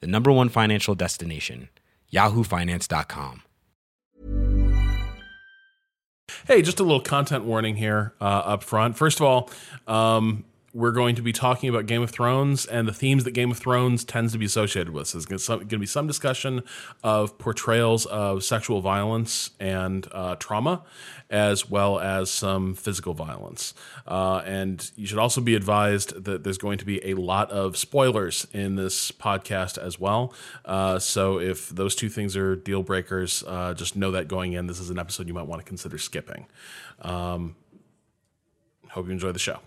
the number one financial destination, yahoofinance.com. Hey, just a little content warning here uh, up front. First of all, um, we're going to be talking about Game of Thrones and the themes that Game of Thrones tends to be associated with. So there's going to be some discussion of portrayals of sexual violence and uh, trauma, as well as some physical violence. Uh, and you should also be advised that there's going to be a lot of spoilers in this podcast as well. Uh, so if those two things are deal breakers, uh, just know that going in, this is an episode you might want to consider skipping. Um, hope you enjoy the show.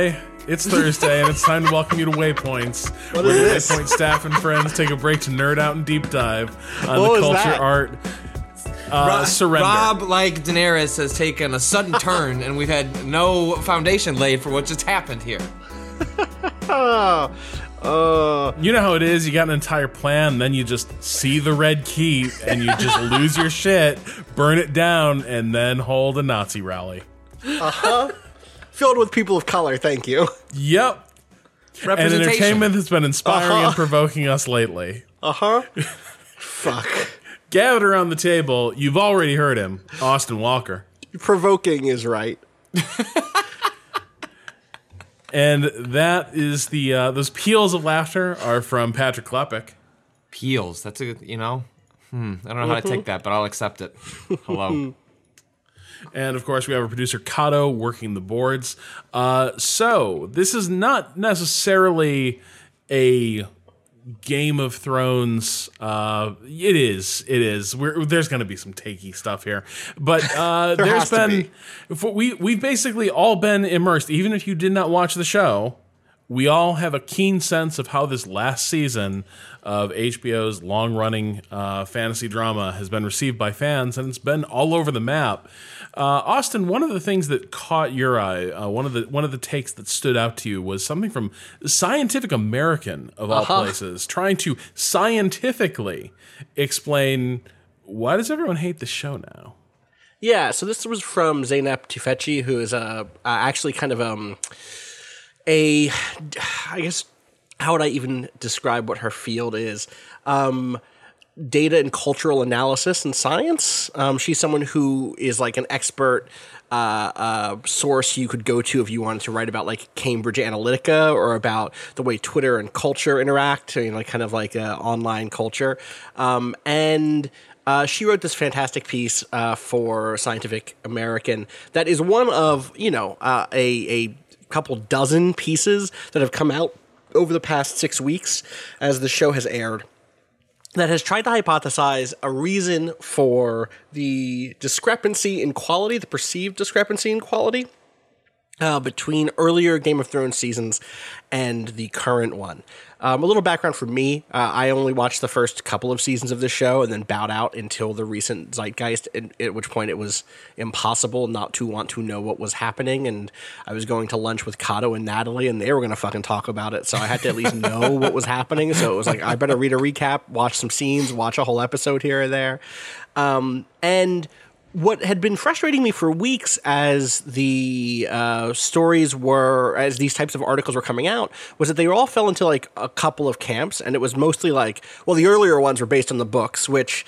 Hi, it's Thursday, and it's time to welcome you to Waypoints. What where is the this? Waypoint staff and friends take a break to nerd out and deep dive on What the culture, that? art, uh, surrender. Rob, like Daenerys, has taken a sudden turn, and we've had no foundation laid for what just happened here. Oh, uh, You know how it is. You got an entire plan, then you just see the Red Keep, and you just lose your shit, burn it down, and then hold a Nazi rally. Filled with people of color. Thank you. Yep. And Representation. entertainment has been inspiring Uh-huh. and provoking us lately. Uh huh. Fuck. Gathered around the table, you've already heard him, Austin Walker. Provoking is right. And that is the uh, those peals of laughter are from Patrick Klepek. Peals. That's a good, you know. Hmm. I don't know how to take that, but I'll accept it. Hello. And of course, we have our producer Kato working the boards. Uh, so this is not necessarily a Game of Thrones. Uh, it is. It is. We're, there's going to be some takey stuff here, but uh, There there's has been be. we we've basically all been immersed. Even if you did not watch the show, we all have a keen sense of how this last season of HBO's long running uh, fantasy drama has been received by fans, and it's been all over the map. Uh, Austin, one of the things that caught your eye, uh, one of the one of the takes that stood out to you was something from Scientific American of all places, trying to scientifically explain why does everyone hate the show now. Yeah. So this was from Zeynep Tufekci, who is uh, uh, actually kind of um a, I guess, how would I even describe what her field is? Um, data and cultural analysis and science. Um, she's someone who is like an expert uh, uh, source you could go to if you wanted to write about like Cambridge Analytica or about the way Twitter and culture interact, you know, like kind of like uh, online culture. Um, and uh, she wrote this fantastic piece uh, for Scientific American that is one of you know uh, a a couple dozen pieces that have come out over the past six weeks as the show has aired that has tried to hypothesize a reason for the discrepancy in quality, the perceived discrepancy in quality uh, between earlier Game of Thrones seasons and the current one. Um, a little background for me: uh, I only watched the first couple of seasons of the show and then bowed out until the recent Zeitgeist, at, at which point it was impossible not to want to know what was happening. And I was going to lunch with Kato and Natalie, and they were going to fucking talk about it, so I had to at least know what was happening. So it was like I better read a recap, watch some scenes, watch a whole episode here or there, um, and what had been frustrating me for weeks as the uh, stories were as these types of articles were coming out was that they all fell into like a couple of camps and it was mostly like well the earlier ones were based on the books which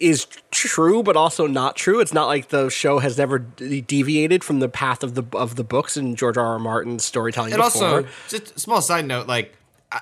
is true but also not true it's not like the show has never de- deviated from the path of the of the books and George R. R. Martin's storytelling And before. also, just a small side note, like uh,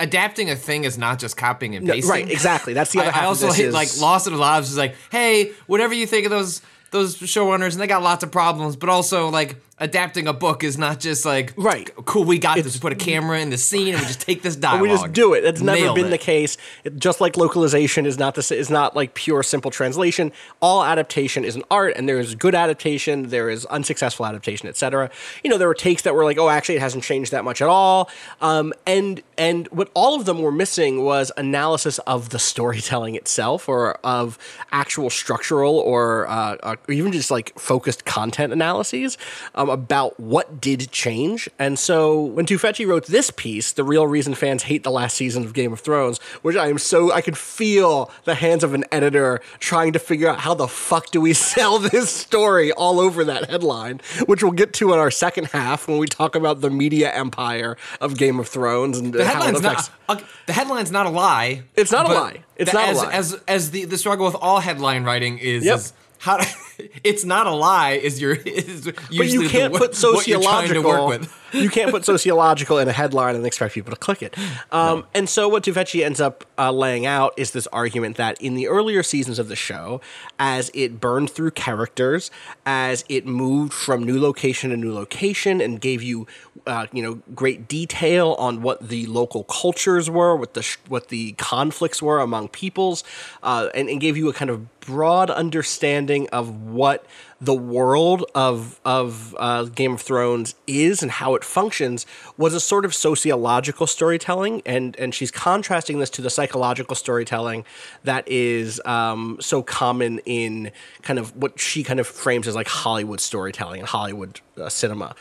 adapting a thing is not just copying and No, pasting. right exactly that's the other I, half I also hate is, like Lost in the Lives is like, hey, whatever you think of those those showrunners, and they got lots of problems, but also like adapting a book is not just like Right. cool. We got this. We put a camera in the scene and we just take this dialogue. we just do it. It's never Nailed been it. the case. It, just like localization is not this is not like pure simple translation. All adaptation is an art, and there is good adaptation, there is unsuccessful adaptation, etc. You know, there were takes that were like, oh, actually, it hasn't changed that much at all. Um, and and what all of them were missing was analysis of the storytelling itself, or of actual structural, or, uh, uh, or even just like focused content analyses um, about what did change. And so when Tufekci wrote this piece, the real reason fans hate the last season of Game of Thrones, which I am so I could feel the hands of an editor trying to figure out how the fuck do we sell this story all over that headline, which we'll get to in our second half when we talk about the media empire of Game of Thrones and The how it headline's affects. not. okay, the headline's not a lie. It's not a lie. It's the- not a lie. As as the the struggle with all headline writing is. Yep. is how it's not a lie is your is But you can't the, put what you're trying to sociological. you can't put sociological in a headline and expect people to click it. Um, And so what Tufekci ends up uh, laying out is this argument that in the earlier seasons of the show, as it burned through characters, as it moved from new location to new location, and gave you, uh, you know, great detail on what the local cultures were, what the sh- what the conflicts were among peoples, uh, and, and gave you a kind of broad understanding of what the world of of uh, Game of Thrones is and how it functions was a sort of sociological storytelling, and and she's contrasting this to the psychological storytelling that is um, so common in kind of what she kind of frames as like Hollywood storytelling and Hollywood uh, cinema.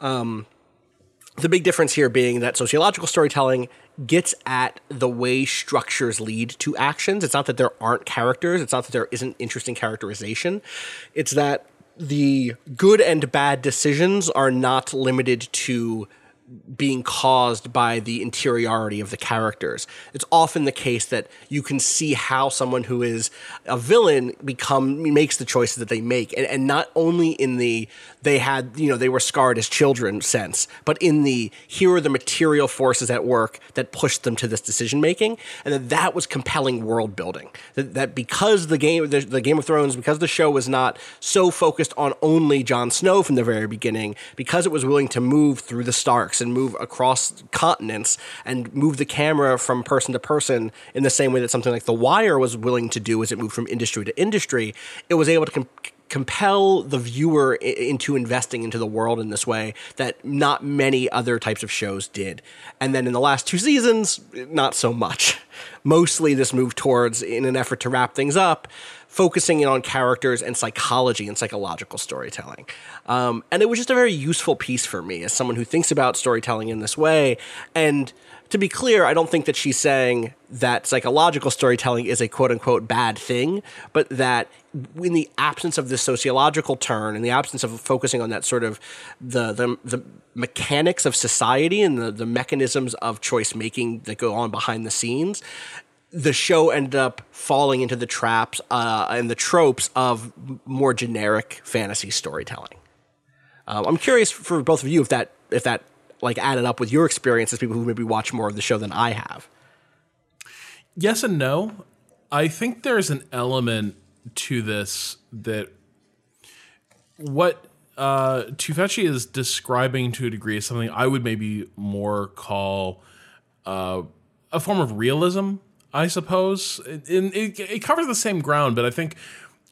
Um, the big difference here being that sociological storytelling gets at the way structures lead to actions. It's not that there aren't characters, it's not that there isn't interesting characterization. It's that the good and bad decisions are not limited to being caused by the interiority of the characters. It's often the case that you can see how someone who is a villain become makes the choices that they make, and, and not only in the they had you know they were scarred as children sense, but in the here are the material forces at work that pushed them to this decision making, and that that was compelling world building. That, that because the game the, the Game of Thrones because the show was not so focused on only Jon Snow from the very beginning, because it was willing to move through the Starks and move across continents and move the camera from person to person in the same way that something like The Wire was willing to do as it moved from industry to industry, it was able to com- compel the viewer into investing into the world in this way that not many other types of shows did. And then in the last two seasons, not so much. Mostly this move towards, in an effort to wrap things up, focusing in on characters and psychology and psychological storytelling. Um, and it was just a very useful piece for me as someone who thinks about storytelling in this way. And to be clear, I don't think that she's saying that psychological storytelling is a quote unquote bad thing, but that in the absence of the sociological turn, in the absence of focusing on that sort of the the, the mechanics of society and the, the mechanisms of choice making that go on behind the scenes, the show ended up falling into the traps uh, and the tropes of more generic fantasy storytelling. Um, I'm curious for both of you if that if that like added up with your experience as people who maybe watch more of the show than I have. Yes and no. I think there's an element to this that what uh, is describing to a degree is something I would maybe more call uh, a form of realism, I suppose. It, it, it covers the same ground, but I think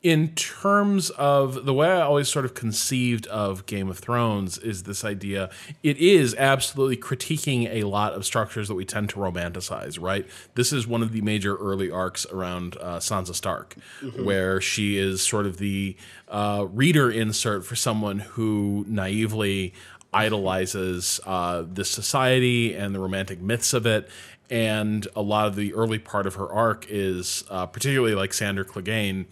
in terms of the way I always sort of conceived of Game of Thrones is this idea it is absolutely critiquing a lot of structures that we tend to romanticize, right? This is one of the major early arcs around uh, Sansa Stark, where she is sort of the uh, reader insert for someone who naively idolizes uh, this society and the romantic myths of it. And a lot of the early part of her arc is uh, particularly like Sandor Clegane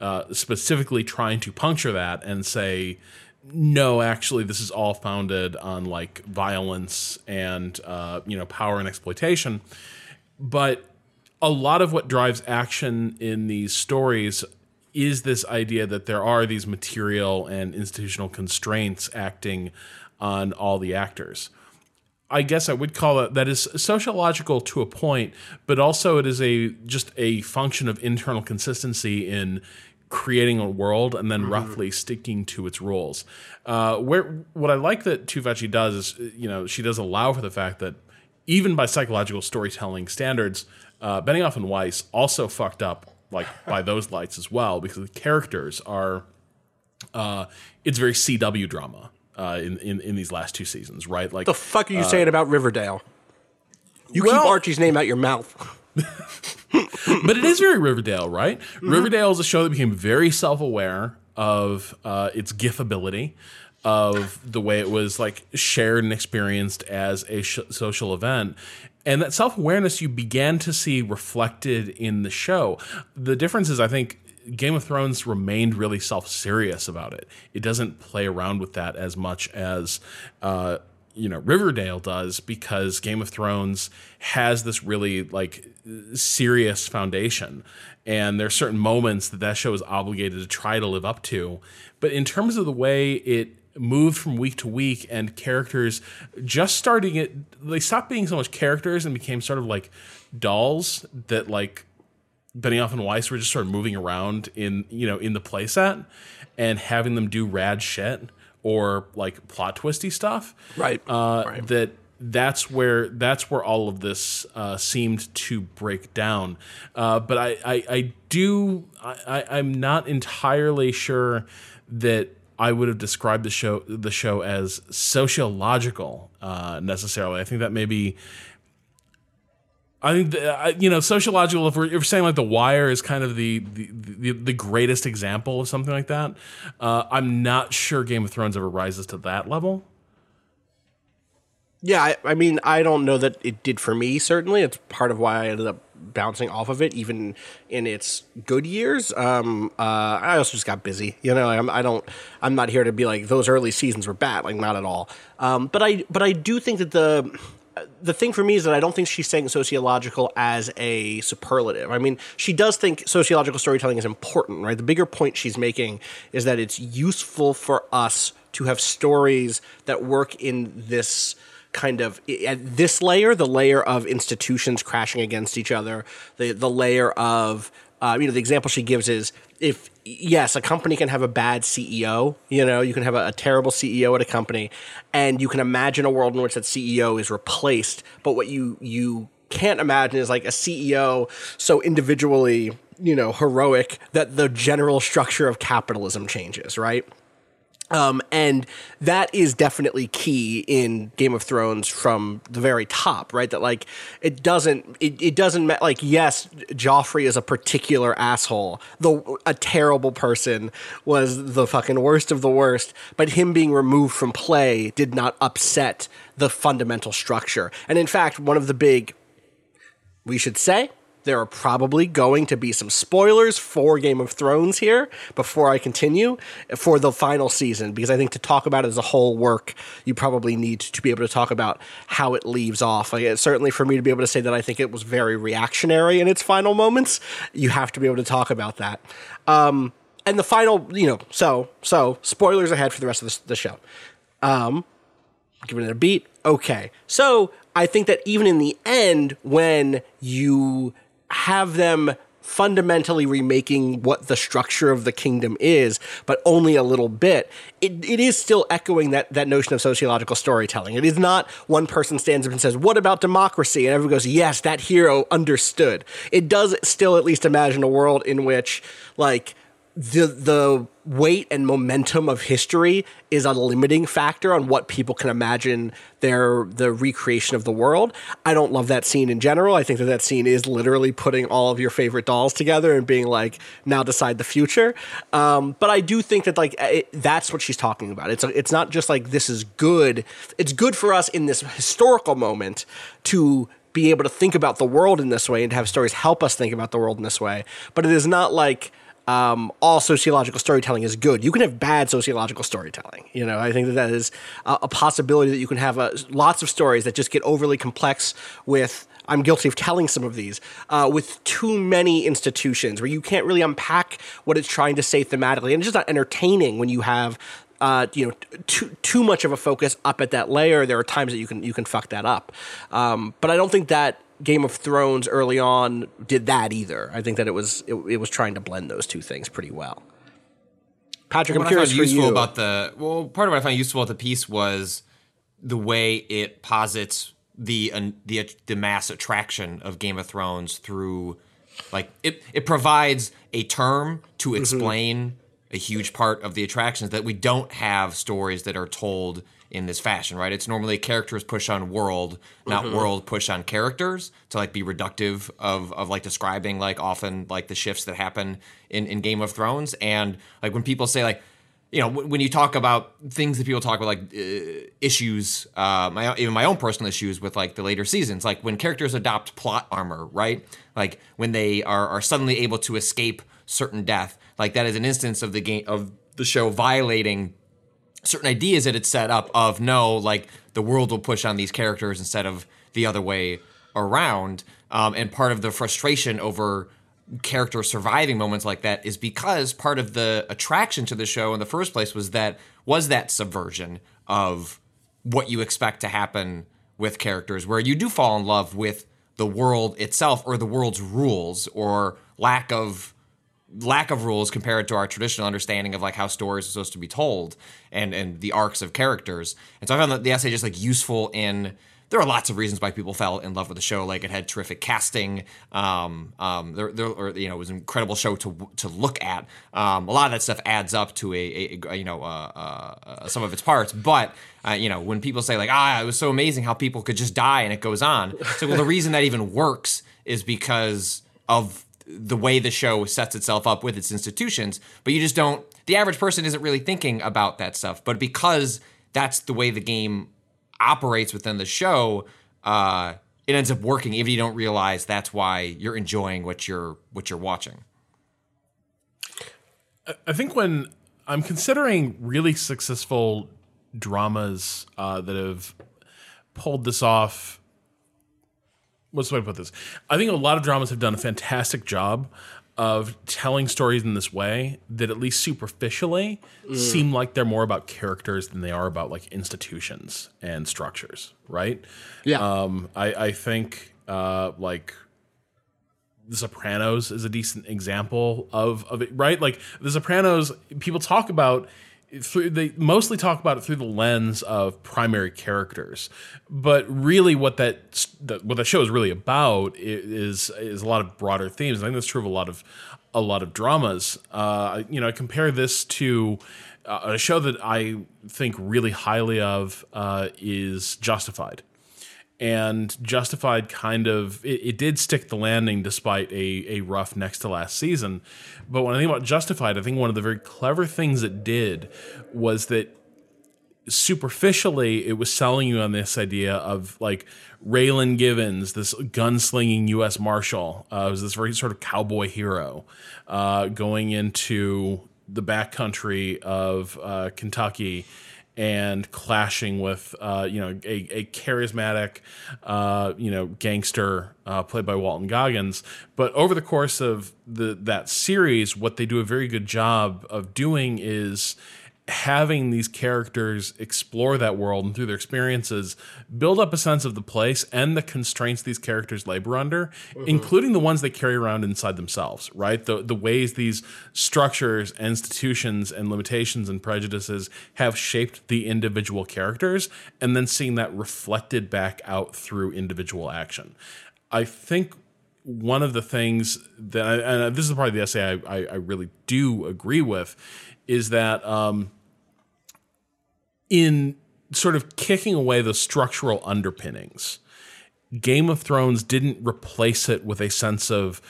uh, specifically trying to puncture that and say, no, actually, this is all founded on like violence and uh, you know power and exploitation. But a lot of what drives action in these stories is this idea that there are these material and institutional constraints acting on all the actors. I guess I would call it that is sociological to a point, but also it is a just a function of internal consistency in creating a world and then roughly sticking to its rules. Uh, where what I like that Tufekci does is, you know, she does allow for the fact that even by psychological storytelling standards, uh, Benioff and Weiss also fucked up like by those lights as well because the characters are uh, it's very CW drama uh, in, in in these last two seasons, right? Like The fuck are you saying about Riverdale? You keep Archie's name out your mouth. but it is very Riverdale, right? Riverdale is a show that became very self aware of uh, its GIF ability, of the way it was like shared and experienced as a sh- social event. And that self awareness you began to see reflected in the show. The difference is, I think, Game of Thrones remained really self serious about it. It doesn't play around with that as much as. Uh, you know Riverdale does because Game of Thrones has this really like serious foundation and there are certain moments that that show is obligated to try to live up to but in terms of the way it moved from week to week and characters just starting it they stopped being so much characters and became sort of like dolls that like Benioff and Weiss were just sort of moving around in you know in the playset and having them do rad shit or like plot twisty stuff Right. uh, Right. that that's where that's where all of this uh, seemed to break down. Uh, but I, I, I do I, I, I'm not entirely sure that I would have described the show the show as sociological uh, necessarily. I think that maybe. I think the, I- you know sociological. If we're, if we're saying like The Wire is kind of the the, the, the greatest example of something like that, uh, I'm not sure Game of Thrones ever rises to that level. Yeah, I, I mean, I don't know that it did for me. Certainly, it's part of why I ended up bouncing off of it, even in its good years. Um, uh, I also just got busy. You know, I'm, I don't. I'm not here to be like those early seasons were bad. Like not at all. Um, but I, but I do think that the the thing for me is that I don't think she's saying sociological as a superlative. I mean, she does think sociological storytelling is important, right? The bigger point she's making is that it's useful for us to have stories that work in this kind of at this layer, the layer of institutions crashing against each other, the the layer of uh, you know the example she gives is if yes, a company can have a bad CEO, you know, you can have a, a terrible CEO at a company, and you can imagine a world in which that CEO is replaced, but what you you can't imagine is like a CEO so individually, you know, heroic that the general structure of capitalism changes, right? Um, and that is definitely key in Game of Thrones from the very top, right? That like it doesn't it, it doesn't ma- like yes, Joffrey is a particular asshole. The a terrible person was the fucking worst of the worst, but him being removed from play did not upset the fundamental structure. And in fact, one of the big we should say there are probably going to be some spoilers for Game of Thrones here before I continue for the final season because I think to talk about it as a whole work, you probably need to be able to talk about how it leaves off. Like, certainly for me to be able to say that I think it was very reactionary in its final moments, you have to be able to talk about that. Um, and the final, you know, so so spoilers ahead for the rest of the, the show. Um, giving it a beat. Okay. So I think that even in the end, when you have them fundamentally remaking what the structure of the kingdom is, but only a little bit, it, it is still echoing that, that notion of sociological storytelling. It is not one person stands up and says, What about democracy? And everyone goes, Yes, that hero understood. It does still at least imagine a world in which, like, the the weight and momentum of history is a limiting factor on what people can imagine their the recreation of the world. I don't love that scene in general. I think that that scene is literally putting all of your favorite dolls together and being like, now decide the future. Um, but I do think that like it, that's what she's talking about. It's it's not just like this is good. It's good for us in this historical moment to be able to think about the world in this way and to have stories help us think about the world in this way. But it is not like um, all sociological storytelling is good. You can have bad sociological storytelling. You know, I think that that is a, a possibility that you can have uh lots of stories that just get overly complex with. I'm guilty of telling some of these uh, with too many institutions where you can't really unpack what it's trying to say thematically, and it's just not entertaining when you have uh, you know too too much of a focus up at that layer, there are times that you can you can fuck that up. Um, but I don't think that Game of Thrones early on did that either. I think that it was it, it was trying to blend those two things pretty well. Patrick, what I'm curious useful you. about the well, part of what I found useful about the piece was the way it posits the uh, the the mass attraction of Game of Thrones through like it it provides a term to Mm-hmm. A huge part of the attractions that we don't have stories that are told in this fashion, right? It's normally characters push on world, not Mm-hmm. world push on characters to like be reductive of of like describing like often like the shifts that happen in in Game of Thrones and like when people say like you know when you talk about things that people talk about like uh, issues uh my even my own personal issues with like the later seasons like when characters adopt plot armor right like when they are are suddenly able to escape certain death like that is an instance of the game of the show violating certain ideas that it's set up of no like the world will push on these characters instead of the other way around. Um, and part of the frustration over character surviving moments like that is because part of the attraction to the show in the first place was that was that subversion of what you expect to happen with characters where you do fall in love with the world itself or the world's rules or lack of lack of rules compared to our traditional understanding of like how stories are supposed to be told and and the arcs of characters. And so I found that the essay just like useful in there are lots of reasons why people fell in love with the show. Like it had terrific casting. Um, um, there, there, or, you know, it was an incredible show to to look at. Um, a lot of that stuff adds up to a, a, a you know, uh, uh, some of its parts. But uh, you know, when people say like, ah, it was so amazing how people could just die and it goes on. So well, the reason that even works is because of the way the show sets itself up with its institutions, but you just don't. The average person isn't really thinking about that stuff, but because that's the way the game operates within the show, uh, it ends up working. Even if you don't realize that's why you're enjoying what you're what you're watching. I think when I'm considering really successful dramas uh, that have pulled this off, what's the way to put this? I think a lot of dramas have done a fantastic job of telling stories in this way that at least superficially seem like they're more about characters than they are about like institutions and structures, right? Yeah. Um, I, I think uh, like The Sopranos is a decent example of of it, right? Like The Sopranos, people talk about through they mostly talk about it through the lens of primary characters, but really what that what that show is really about is is a lot of broader themes. I think that's true of a lot of a lot of dramas. Uh, you know, I compare this to uh, a show that I think really highly of uh, is Justified and Justified kind of it, it did stick the landing despite a, a rough next to last season. But when I think about Justified, I think one of the very clever things it did was that superficially it was selling you on this idea of like Raylan Givens, this gunslinging U.S. Marshal, uh, was this very sort of cowboy hero uh, going into the backcountry of uh, Kentucky and clashing with uh, you know a, a charismatic uh, you know gangster uh, played by Walton Goggins. But over the course of the that series, what they do a very good job of doing is having these characters explore that world and through their experiences build up a sense of the place and the constraints these characters labor under including the ones they carry around inside themselves right? The the ways these structures institutions and limitations and prejudices have shaped the individual characters and then seeing that reflected back out through individual action. I think one of the things that I, and this is probably the essay I, I, I really do agree with is that um, in sort of kicking away the structural underpinnings, Game of Thrones didn't replace it with a sense of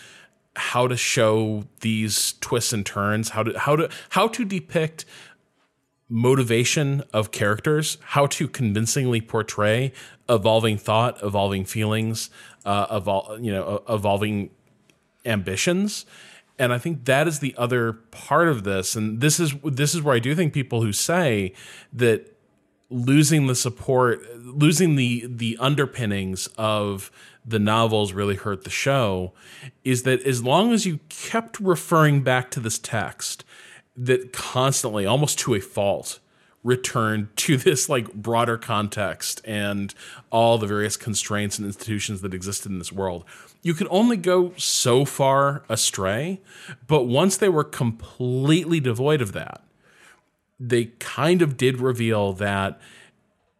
how to show these twists and turns, how to how to how to depict motivation of characters, how to convincingly portray evolving thought, evolving feelings, uh, evol- you know, evolving ambitions. And I think that is the other part of this. And this is this is where I do think people who say that losing the support, losing the the underpinnings of the novels really hurt the show is that as long as you kept referring back to this text that constantly almost to a fault return to this like broader context and all the various constraints and institutions that existed in this world. You can only go so far astray, but once they were completely devoid of that, they kind of did reveal that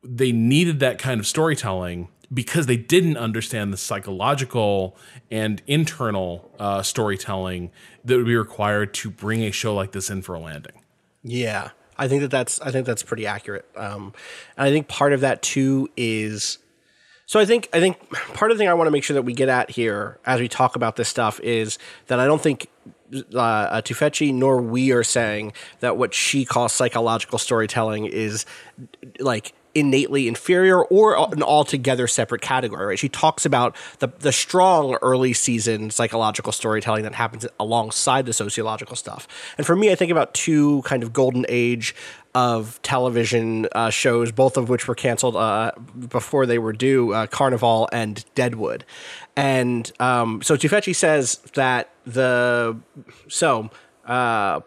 they needed that kind of storytelling because they didn't understand the psychological and internal uh, storytelling that would be required to bring a show like this in for a landing. Yeah, I think that that's I think that's pretty accurate. Um, and I think part of that too is so I think I think part of the thing I want to make sure that we get at here as we talk about this stuff is that I don't think uh, Tufekci nor we are saying that what she calls psychological storytelling is like innately inferior or an altogether separate category. Right? She talks about the the strong early season psychological storytelling that happens alongside the sociological stuff. And for me, I think about two kind of golden age of television uh, shows, both of which were canceled uh, before they were due, uh, Carnivàle and Deadwood. And um, so Tufekci says that the so uh,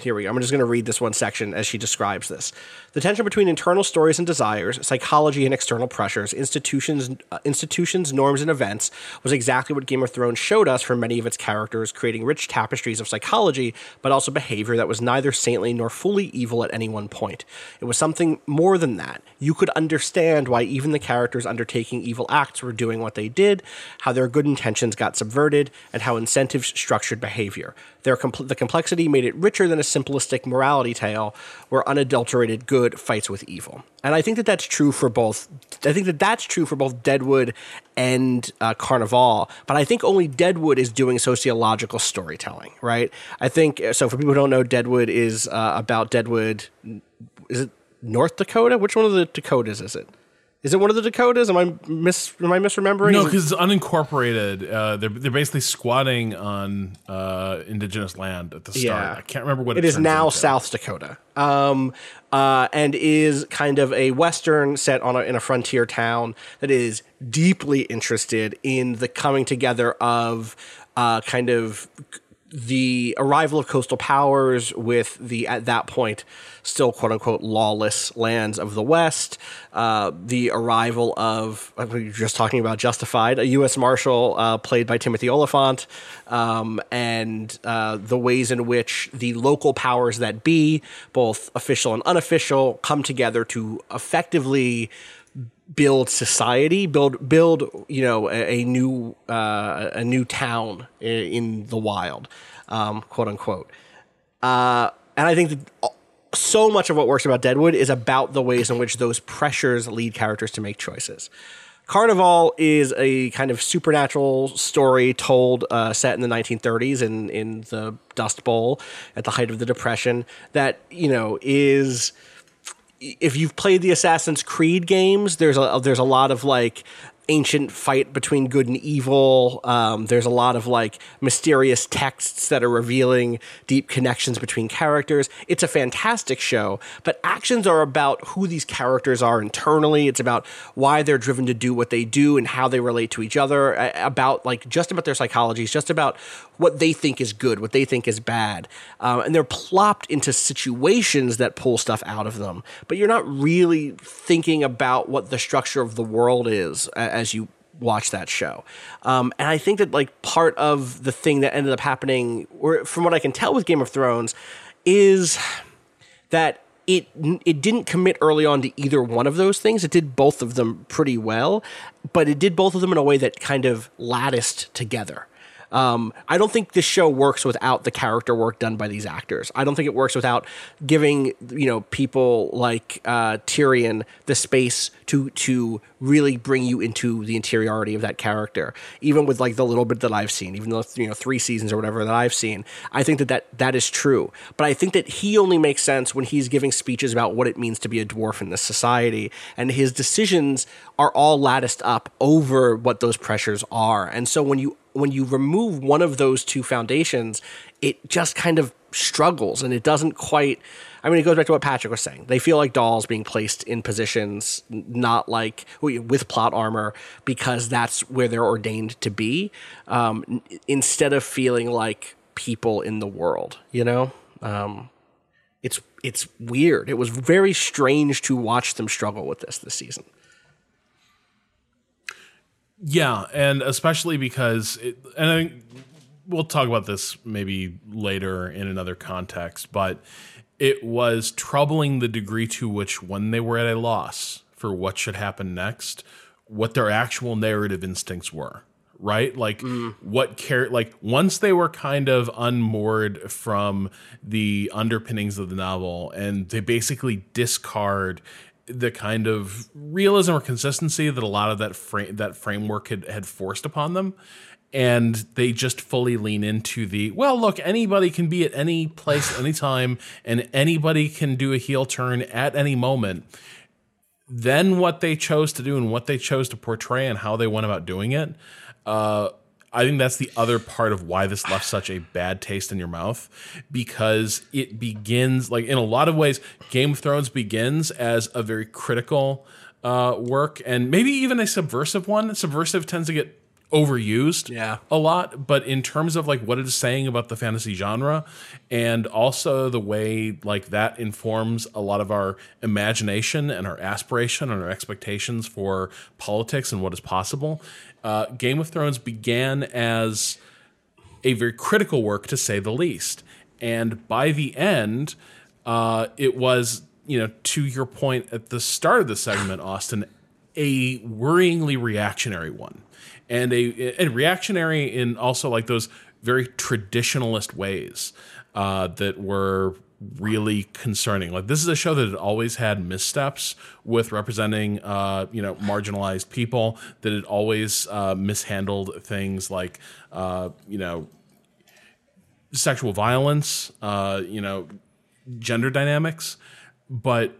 here we go. I'm just going to read this one section as she describes this. The tension between internal stories and desires, psychology and external pressures, institutions, uh, institutions, norms, and events was exactly what Game of Thrones showed us for many of its characters, creating rich tapestries of psychology, but also behavior that was neither saintly nor fully evil at any one point. It was something more than that. You could understand why even the characters undertaking evil acts were doing what they did, how their good intentions got subverted, and how incentives structured behavior. Their compl- the complexity made it richer than a simplistic morality tale where unadulterated good good fights with evil. And I think that that's true for both. I think that that's true for both Deadwood and uh, Carnivàle. But I think only Deadwood is doing sociological storytelling, right? I think so. For people who don't know, Deadwood is uh, about Deadwood. Is it North Dakota? Which one of the Dakotas is it? Is it one of the Dakotas? Am I mis am I misremembering? No, because it's unincorporated. Uh, they're they're basically squatting on uh, indigenous land at the start. Yeah. I can't remember what it, it is now. Into. South Dakota, um, uh, and is kind of a western set on a, in a frontier town that is deeply interested in the coming together of uh, kind of the arrival of coastal powers with the at that point still quote unquote lawless lands of the West, uh, the arrival of we were just talking about Justified, a U.S. Marshal uh, played by Timothy Olyphant, um, and uh, the ways in which the local powers that be, both official and unofficial, come together to effectively build society, build build you know a, a new uh, a new town in, the wild, um, quote unquote. Uh, and I think that so much of what works about Deadwood is about the ways in which those pressures lead characters to make choices. Carnivàle is a kind of supernatural story told uh, set in the 1930s in in the Dust Bowl at the height of the Depression that you know is if you've played the Assassin's Creed games, there's a there's a lot of like ancient fight between good and evil. Um, there's a lot of like mysterious texts that are revealing deep connections between characters. It's a fantastic show, but actions are about who these characters are internally. It's about why they're driven to do what they do and how they relate to each other. About like just about their psychology. It's just about what they think is good, what they think is bad, um, and they're plopped into situations that pull stuff out of them. But you're not really thinking about what the structure of the world is as you watch that show. Um, and I think that like part of the thing that ended up happening, or from what I can tell with Game of Thrones, is that it it didn't commit early on to either one of those things. It did both of them pretty well, but it did both of them in a way that kind of latticed together. Um, I don't think this show works without the character work done by these actors. I don't think it works without giving you know people like uh, Tyrion the space to to really bring you into the interiority of that character. Even with like the little bit that I've seen, even though you know three seasons or whatever that I've seen, I think that that that is true. But I think that he only makes sense when he's giving speeches about what it means to be a dwarf in this society, and his decisions are all latticed up over what those pressures are. And so when you when you remove one of those two foundations, it just kind of struggles and it doesn't quite. I mean, it goes back to what Patrick was saying. They feel like dolls being placed in positions not like with plot armor because that's where they're ordained to be, um, instead of feeling like people in the world. You know. Um, it's it's weird. It was very strange to watch them struggle with this this season. Yeah, and especially because, it, and I think we'll talk about this maybe later in another context, but it was troubling the degree to which, when they were at a loss for what should happen next, what their actual narrative instincts were. Right, like mm-hmm. what care, like once they were kind of unmoored from the underpinnings of the novel, and they basically discard the kind of realism or consistency that a lot of that frame that framework had, had forced upon them. And they just fully lean into the well look anybody can be at any place anytime and anybody can do a heel turn at any moment. Then what they chose to do and what they chose to portray and how they went about doing it uh, I think that's the other part of why this left such a bad taste in your mouth because it begins like in a lot of ways Game of Thrones begins as a very critical uh, work and maybe even a subversive one. Subversive tends to get overused Yeah. a lot, but in terms of like what it is saying about the fantasy genre and also the way like that informs a lot of our imagination and our aspiration and our expectations for politics and what is possible. Uh, Game of Thrones began as a very critical work to say the least. And by the end, uh, it was, you know, to your point at the start of the segment, Austin, a worryingly reactionary one. And a, and reactionary in also like those very traditionalist ways uh, that were really concerning. Like this is a show that had always had missteps with representing, uh, you know, marginalized people. That had always uh, mishandled things like, uh, you know, sexual violence, uh, you know, gender dynamics. But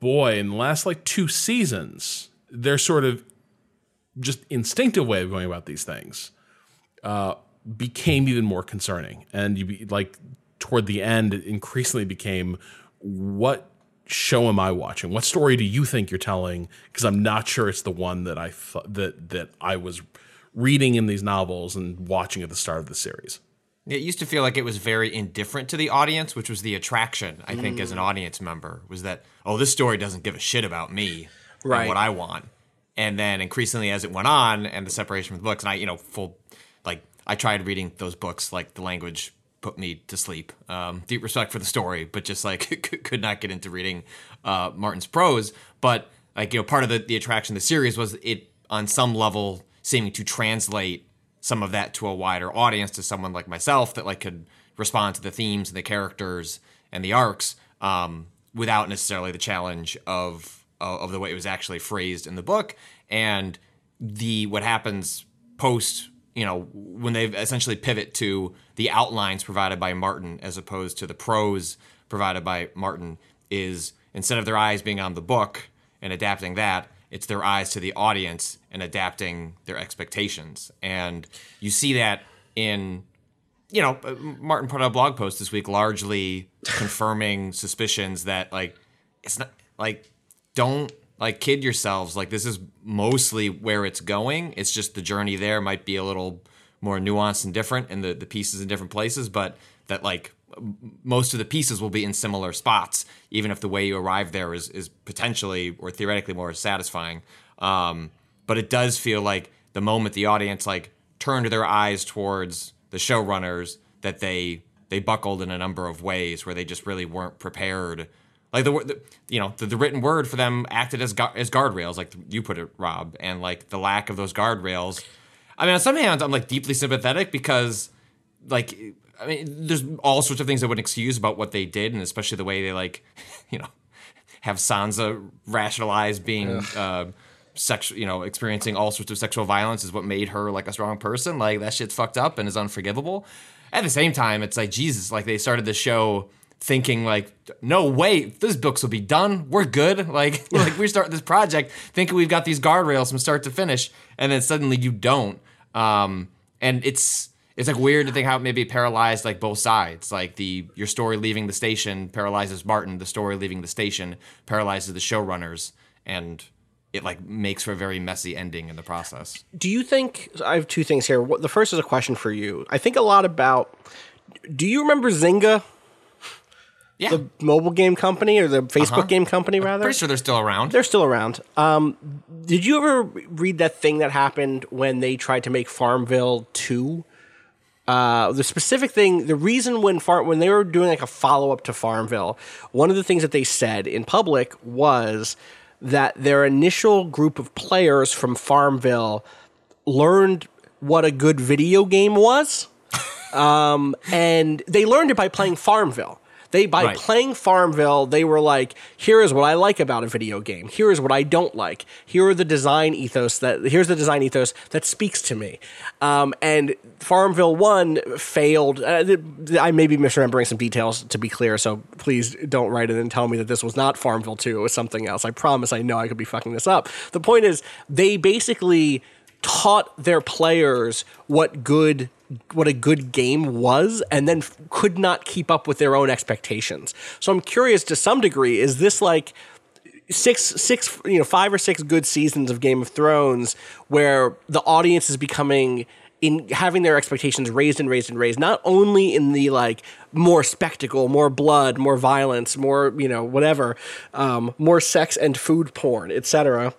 boy, in the last like two seasons, their sort of just instinctive way of going about these things uh, became even more concerning. And you be like toward the end, it increasingly became what show am I watching? What story do you think you're telling? Because I'm not sure it's the one that I th- that that I was reading in these novels and watching at the start of the series. It used to feel like it was very indifferent to the audience, which was the attraction, I think, as an audience member, was that, oh, this story doesn't give a shit about me Right. what I want. And then increasingly as it went on and the separation from the books, and I, you know, full, like, I tried reading those books, like, the language put me to sleep. Um, deep respect for the story, but just, like, could not get into reading uh, Martin's prose. But, like, you know, part of the, the attraction of the series was it, on some level, seeming to translate some of that to a wider audience to someone like myself that like could respond to the themes and the characters and the arcs um, without necessarily the challenge of of the way it was actually phrased in the book and the what happens post you know when they essentially pivot to the outlines provided by Martin as opposed to the prose provided by Martin is instead of their eyes being on the book and adapting that it's their eyes to the audience and adapting their expectations. And you see that in, you know, uh, Martin put out a blog post this week largely confirming suspicions that, like, it's not like, don't like kid yourselves. Like, this is mostly where it's going. It's just the journey there might be a little more nuanced and different and the, the pieces in different places, but that, like, most of the pieces will be in similar spots, even if the way you arrive there is is potentially or theoretically more satisfying. Um, but it does feel like the moment the audience like turned their eyes towards the showrunners, that they they buckled in a number of ways where they just really weren't prepared. Like the, the you know the, the written word for them acted as gu- as guardrails, like you put it, Rob, and like the lack of those guardrails. I mean, on some hands, I'm like deeply sympathetic because like I mean, there's all sorts of things I wouldn't excuse about what they did, and especially the way they like, you know, have Sansa rationalize being uh, sexual, you know, experiencing all sorts of sexual violence is what made her like a strong person. Like that shit's fucked up and is unforgivable. At the same time, it's like Jesus. Like they started the show thinking like, no, wait, this books will be done. We're good. Like, like we start this project thinking we've got these guardrails from start to finish, and then suddenly you don't. Um, and it's it's like weird to think how it maybe paralyzed like both sides. Like the your story leaving the station paralyzes Martin, the story leaving the station paralyzes the showrunners, and it like makes for a very messy ending in the process. Do you think I have two things here? The first is a question for you. I think a lot about. Do you remember Zynga? Yeah. the mobile game company or the Facebook game company rather. Pretty sure they're still around. They're still around. Um, did you ever read that thing that happened when they tried to make Farmville two? Uh, the specific thing, the reason when Farm when they were doing like a follow up to Farmville, one of the things that they said in public was that their initial group of players from Farmville learned what a good video game was um, and they learned it by playing Farmville. They by Right. playing Farmville, they were like, "Here is what I like about a video game. Here is what I don't like. Here are the design ethos that here's the design ethos that speaks to me." Um, and Farmville One failed. Uh, I may be misremembering some details to be clear, so please don't write in and tell me that this was not Farmville Two. It was something else. I promise. I know I could be fucking this up. The point is, they basically taught their players what good what a good game was and then f- could not keep up with their own expectations. So I'm curious to some degree is this like six six you know five or six good seasons of Game of Thrones where the audience is becoming in having their expectations raised and raised and raised not only in the like more spectacle more blood more violence more you know whatever um, more sex and food porn etc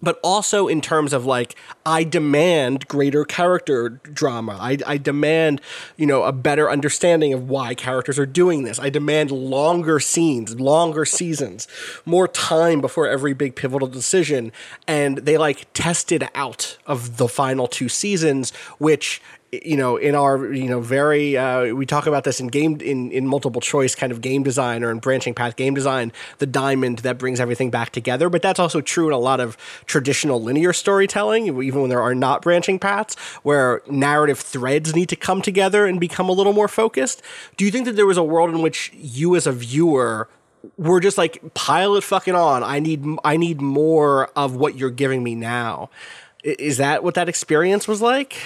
but also in terms of like I demand greater character drama. I, I demand you know a better understanding of why characters are doing this. I demand longer scenes, longer seasons, more time before every big pivotal decision. And they like tested out of the final two seasons, which you know in our you know very uh, we talk about this in game in in multiple choice kind of game design or in branching path game design the diamond that brings everything back together. But that's also true in a lot of traditional linear storytelling even when there are not branching paths where narrative threads need to come together and become a little more focused. Do you think that there was a world in which you as a viewer were just like pile it fucking on. I need i need more of what you're giving me now. Is that what that experience was like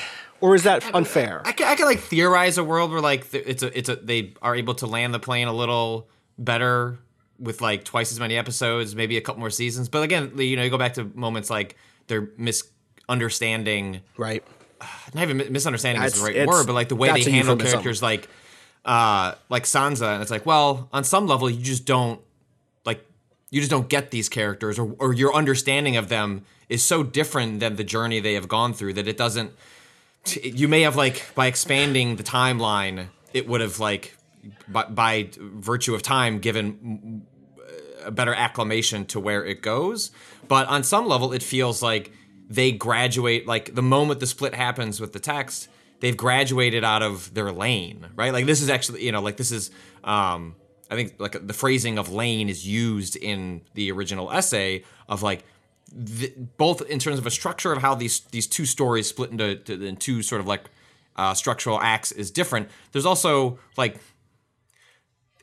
or is that unfair? I can, I can like theorize a world where like it's a it's a they are able to land the plane a little better with like twice as many episodes, maybe a couple more seasons. But again, you know, you go back to moments like they're misunderstanding right. not even mi- misunderstanding is the That's- right word, but like the way they handle characters like uh like Sansa, and it's like, well, on some level you just don't like you just don't get these characters or or your understanding of them is so different than the journey they have gone through that it doesn't t- you may have like by expanding the timeline it would have like by, by virtue of time given a better acclamation to where it goes. But on some level, it feels like they graduate, like the moment the split happens with the text, they've graduated out of their lane, right? Like this is actually, you know, like this is, um, I think like the phrasing of lane is used in the original essay of like, the, both in terms of a structure of how these these two stories split into to, in two sort of like uh, structural acts is different. There's also like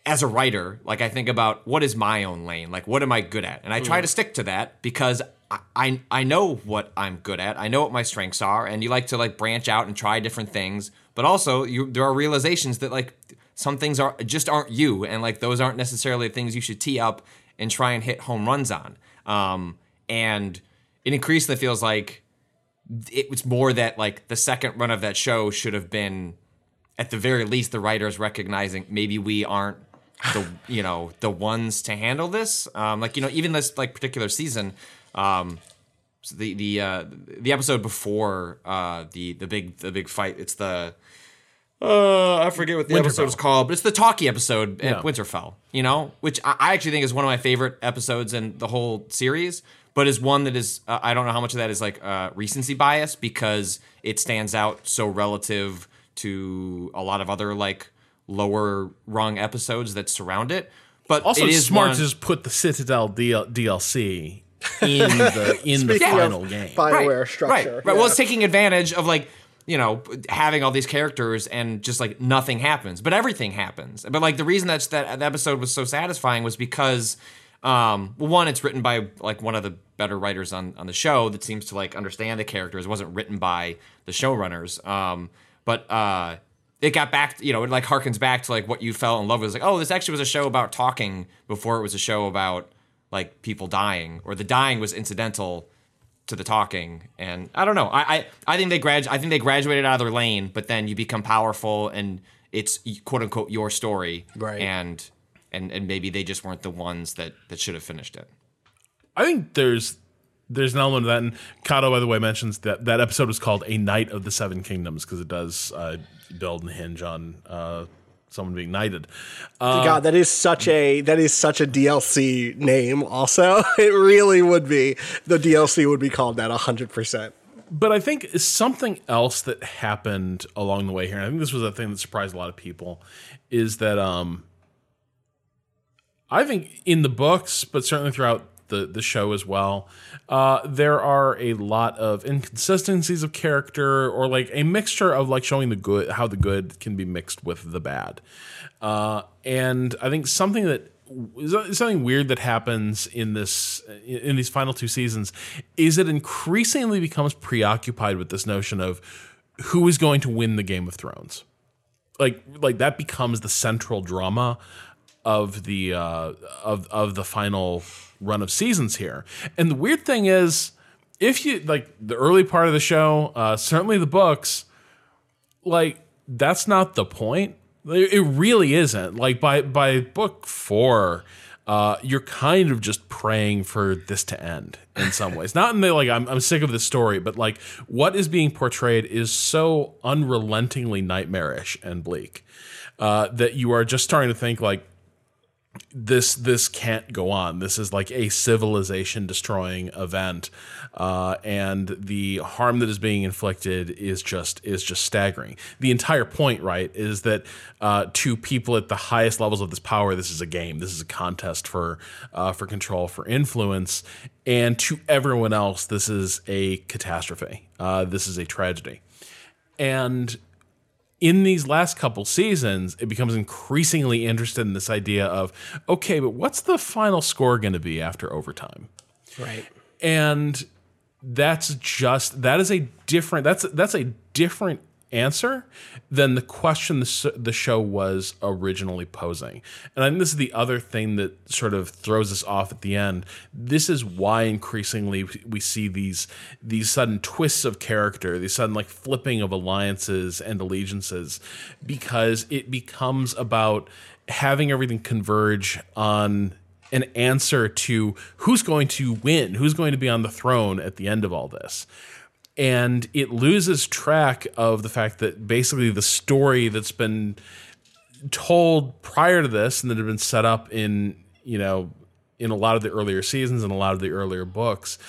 as a writer, like I think about what is my own lane, like what am I good at, and I try to stick to that because I, I I know what I'm good at, I know what my strengths are, and you like to like branch out and try different things, but also you there are realizations that like some things are just aren't you, and like those aren't necessarily things you should tee up and try and hit home runs on, um, and it increasingly feels like it was more that like the second run of that show should have been at the very least the writers recognizing maybe we aren't the you know the ones to handle this. Um like you know even this like particular season um so the the uh the episode before uh the the big the big fight it's the uh i forget what the episode is called but it's the talkie episode at Yeah. winterfell you know which I, I actually think is one of my favorite episodes in the whole series but is one that is uh, i don't know how much of that is like uh recency bias because it stands out so relative to a lot of other like lower rung episodes that surround it but Also, it it's smart one- to just put the Citadel DL- DLC in the in the final game. Bioware right, structure. Right, right. Well, it's taking advantage of like you know having all these characters and just like nothing happens, but everything happens. But like the reason that that episode was so satisfying was because um, well, one, it's written by like one of the better writers on on the show that seems to like understand the characters. It wasn't written by the showrunners, um, but. uh it got back, you know, it like harkens back to like what you fell in love with. It's like, oh, this actually was a show about talking before it was a show about like people dying, or the dying was incidental to the talking. And I don't know. I I, I think they grad I think they graduated out of their lane, but then you become powerful and it's quote unquote your story. Right. And and and maybe they just weren't the ones that that should have finished it. I think there's there's an element of that. And Kato, by the way, mentions that that episode was called "A Knight of the Seven Kingdoms" because it does uh, build and hinge on uh, someone being knighted. Uh, God, that is such a that is such a DLC name. Also, it really would be the DLC would be called that hundred percent. But I think something else that happened along the way here, and I think this was a thing that surprised a lot of people, is that um, I think in the books, but certainly throughout the the show as well, uh, there are a lot of inconsistencies of character, or like a mixture of like showing the good, how the good can be mixed with the bad, uh, and I think something that something weird that happens in this in these final two seasons is it increasingly becomes preoccupied with this notion of who is going to win the Game of Thrones. Like like that becomes the central drama of the uh, of of the final run of seasons here. And the weird thing is, if you like the early part of the show, uh, certainly the books, like that's not the point. It really isn't. Like by by book four, uh, you're kind of just praying for this to end in some ways. Not in the like I'm I'm sick of this story, but like what is being portrayed is so unrelentingly nightmarish and bleak uh, that you are just starting to think like this this can't go on. This is like a civilization destroying event, uh, and the harm that is being inflicted is just is just staggering. The entire point, right, is that uh, to people at the highest levels of this power, this is a game. This is a contest for uh, for control, for influence, and to everyone else, this is a catastrophe. Uh, this is a tragedy, and in these last couple seasons, it becomes increasingly interested in this idea of okay, but what's the final score going to be after overtime? Right. And that's just that is a different that's that's a different answer than the question the, the show was originally posing. And I think this is the other thing that sort of throws us off at the end. This is why increasingly we see these these sudden twists of character, these sudden like flipping of alliances and allegiances because it becomes about having everything converge on an answer to who's going to win, who's going to be on the throne at the end of all this and it loses track of the fact that basically the story that's been told prior to this and that had been set up in you know in a lot of the earlier seasons and a lot of the earlier books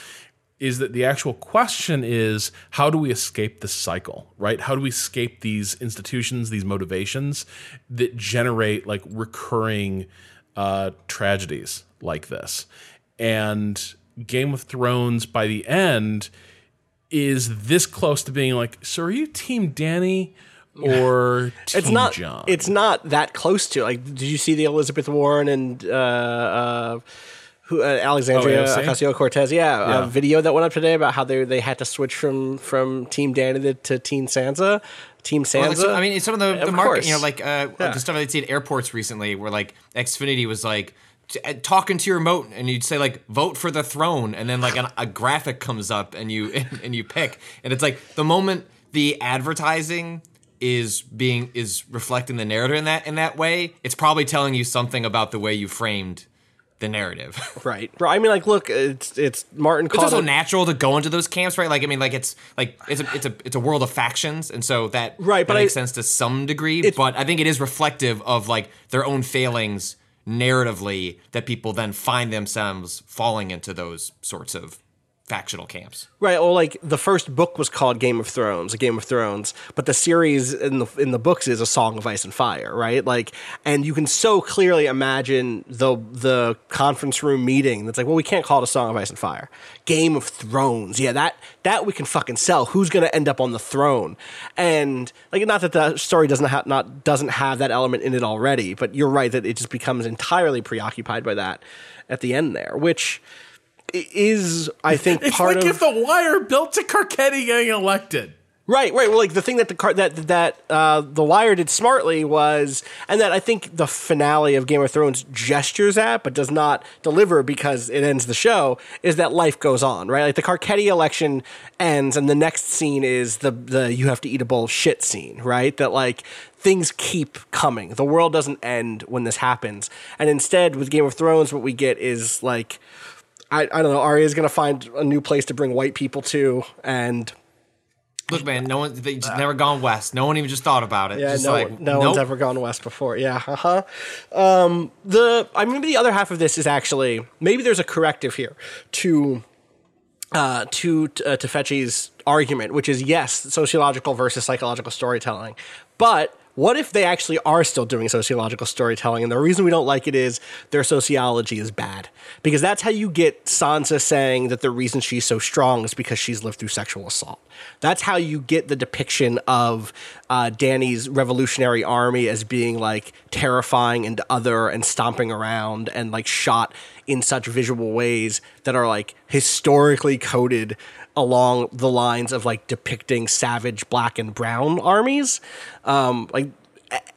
is that the actual question is how do we escape this cycle right? How do we escape these institutions these motivations that generate like recurring uh, tragedies like this? And game of thrones by the end is this close to being like, so are you team Dany? or team it's not. Jon? It's not that close to. Like, did you see the Elizabeth Warren and uh, uh, who uh, Alexandria Oh, AOC? Ocasio Cortez? Yeah, Yeah. a video that went up today about how they they had to switch from from Team Dany to, to Team Sansa. Team Sansa. Well, like, so- I mean, it's some of the, Of the market, you know, like uh, Yeah. the stuff I'd see at airports recently, where like Xfinity was like t- Uh, talking to your remote, and you'd say like "vote for the throne," and then like an, a graphic comes up, and you and, and you pick, and it's like the moment the advertising is being is reflecting the narrative in that in that way, it's probably telling you something about the way you framed the narrative. right. Right. I mean, like, look, it's it's Martin It's also it- natural to go into those camps, right? Like, I mean, like it's like it's a it's a it's a world of factions, and so that Right, that but makes I- sense to some degree. But I think it is reflective of like their own failings narratively that people then find themselves falling into those sorts of factional camps. Right. Well, like the first book was called Game of Thrones, a Game of Thrones, but the series in the in the books is a Song of Ice and Fire, right? Like, and you can so clearly imagine the the conference room meeting that's like, well, we can't call it a Song of Ice and Fire, Game of Thrones. Yeah, that that we can fucking sell. Who's gonna end up on the throne? And like, not that the story doesn't have not doesn't have that element in it already, but you're right that it just becomes entirely preoccupied by that at the end there, which is I think it's part like of if the wire built to Carcetti getting elected. Right, right. Well, like the thing that the car that that uh, the Wire did smartly was, and that I think the finale of Game of Thrones gestures at, but does not deliver because it ends the show. Is that life goes on, right? Like the Carcetti election ends, and the next scene is the the you have to eat a bowl of shit scene, right? That like things keep coming. The world doesn't end when this happens, and instead with Game of Thrones, what we get is like. I, I don't know. Arya is going to find a new place to bring white people to, and Look, man, no one they just never gone west. No one even just thought about it. Yeah, just no, like, no nope. one's ever gone west before. Yeah, uh huh. Um, the I mean, the other half of this is actually maybe there's a corrective here to uh, to uh, to Tufekci's argument, which is yes, sociological versus psychological storytelling, but what if they actually are still doing sociological storytelling? And the reason we don't like it is their sociology is bad. Because that's how you get Sansa saying that the reason she's so strong is because she's lived through sexual assault. That's how you get the depiction of uh, Dany's revolutionary army as being like terrifying and other and stomping around and like shot in such visual ways that are like historically coded along the lines of like depicting savage black and brown armies um like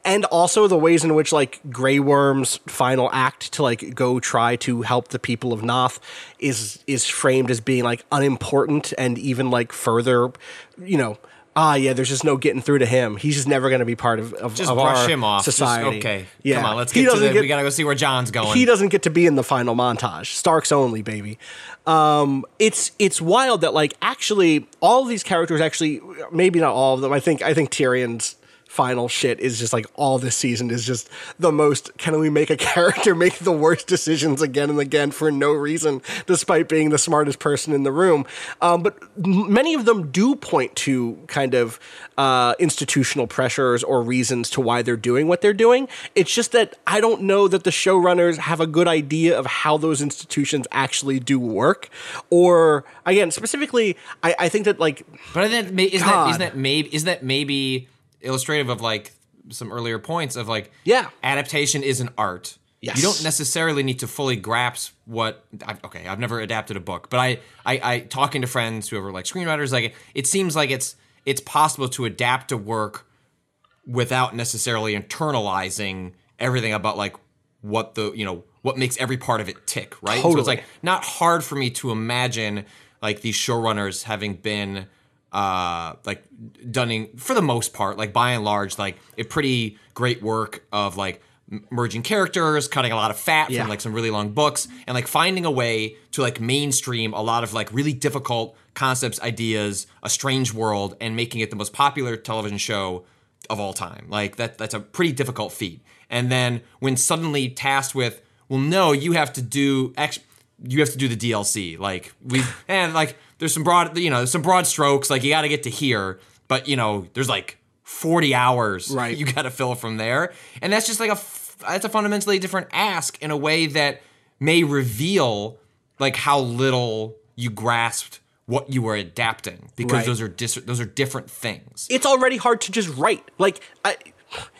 and also the ways in which like Grey Worm's final act to like go try to help the people of Noth is is framed as being like unimportant and even like further, you know. Ah, yeah. There's just no getting through to him. He's just never going to be part of, of, Just of brush our him off. Just, society. okay, yeah. come on, let's get to the. get- we gotta go see where Jon's going. he doesn't get to be in the final montage. Starks only, baby. Um, it's it's wild that like actually all of these characters actually maybe not all of them. I think I think Tyrion's final shit is just like all this season is just the most can we make a character make the worst decisions again and again for no reason despite being the smartest person in the room. Um, but m- many of them do point to kind of uh, institutional pressures or reasons to why they're doing what they're doing. It's just that i don't know that the showrunners have a good idea of how those institutions actually do work. Or again specifically i, I think that like But that God. isn't that maybe is that maybe illustrative of like some earlier points of like Yeah. adaptation is an art. Yes. You don't necessarily need to fully grasp what. I, okay, I've never adapted a book, but I, I, I talking to friends who are like screenwriters, like it seems like it's it's possible to adapt a work without necessarily internalizing everything about like what the you know what makes every part of it tick, right? Totally. So it's like not hard for me to imagine like these showrunners having been uh like done for the most part like by and large like a pretty great work of like merging characters cutting a lot of fat Yeah. from like some really long books and like finding a way to like mainstream a lot of like really difficult concepts ideas a strange world and making it the most popular television show of all time like that that's a pretty difficult feat and then when suddenly tasked with well no you have to do X you have to do the DLC. Like we and like there's some broad you know there's some broad strokes. Like you got to get to here, but you know there's like 40 hours Right. you got to fill from there, and that's just like a that's a fundamentally different ask in a way that may reveal like how little you grasped what you were adapting because Right. those are dis- those are different things. it's already hard to just write. Like I,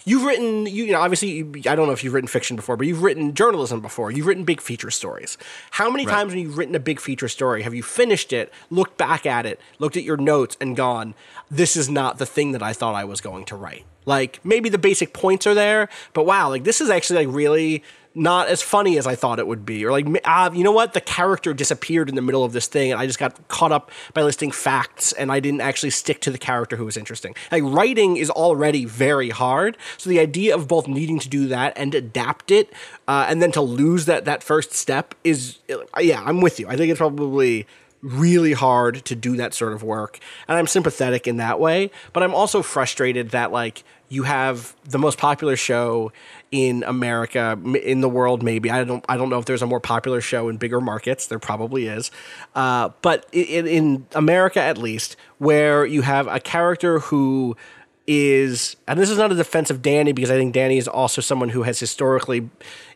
you've written, you, you know, obviously, you- I don't know if you've written fiction before, but you've written journalism before. You've written big feature stories. How many times when you've written a big feature story have you finished it, looked back at it, looked at your notes, and gone, "This is not the thing that I thought I was going to write." Like maybe the basic points are there, but wow, like this is actually like really not as funny as I thought it would be. Or like, uh, you know what? The character disappeared in the middle of this thing, and I just got caught up by listing facts, and I didn't actually stick to the character who was interesting. Like writing is already very hard, so the idea of both needing to do that and adapt it, uh, and then to lose that that first step is, uh, yeah, I'm with you. I think it's probably really hard to do that sort of work and i'm sympathetic in that way but i'm also frustrated that like you have the most popular show in america in the world maybe. I don't i don't know if there's a more popular show in bigger markets. There probably is. Uh, but in, in america at least where you have a character who is and this is not a defense of Dany because I think Dany is also someone who has historically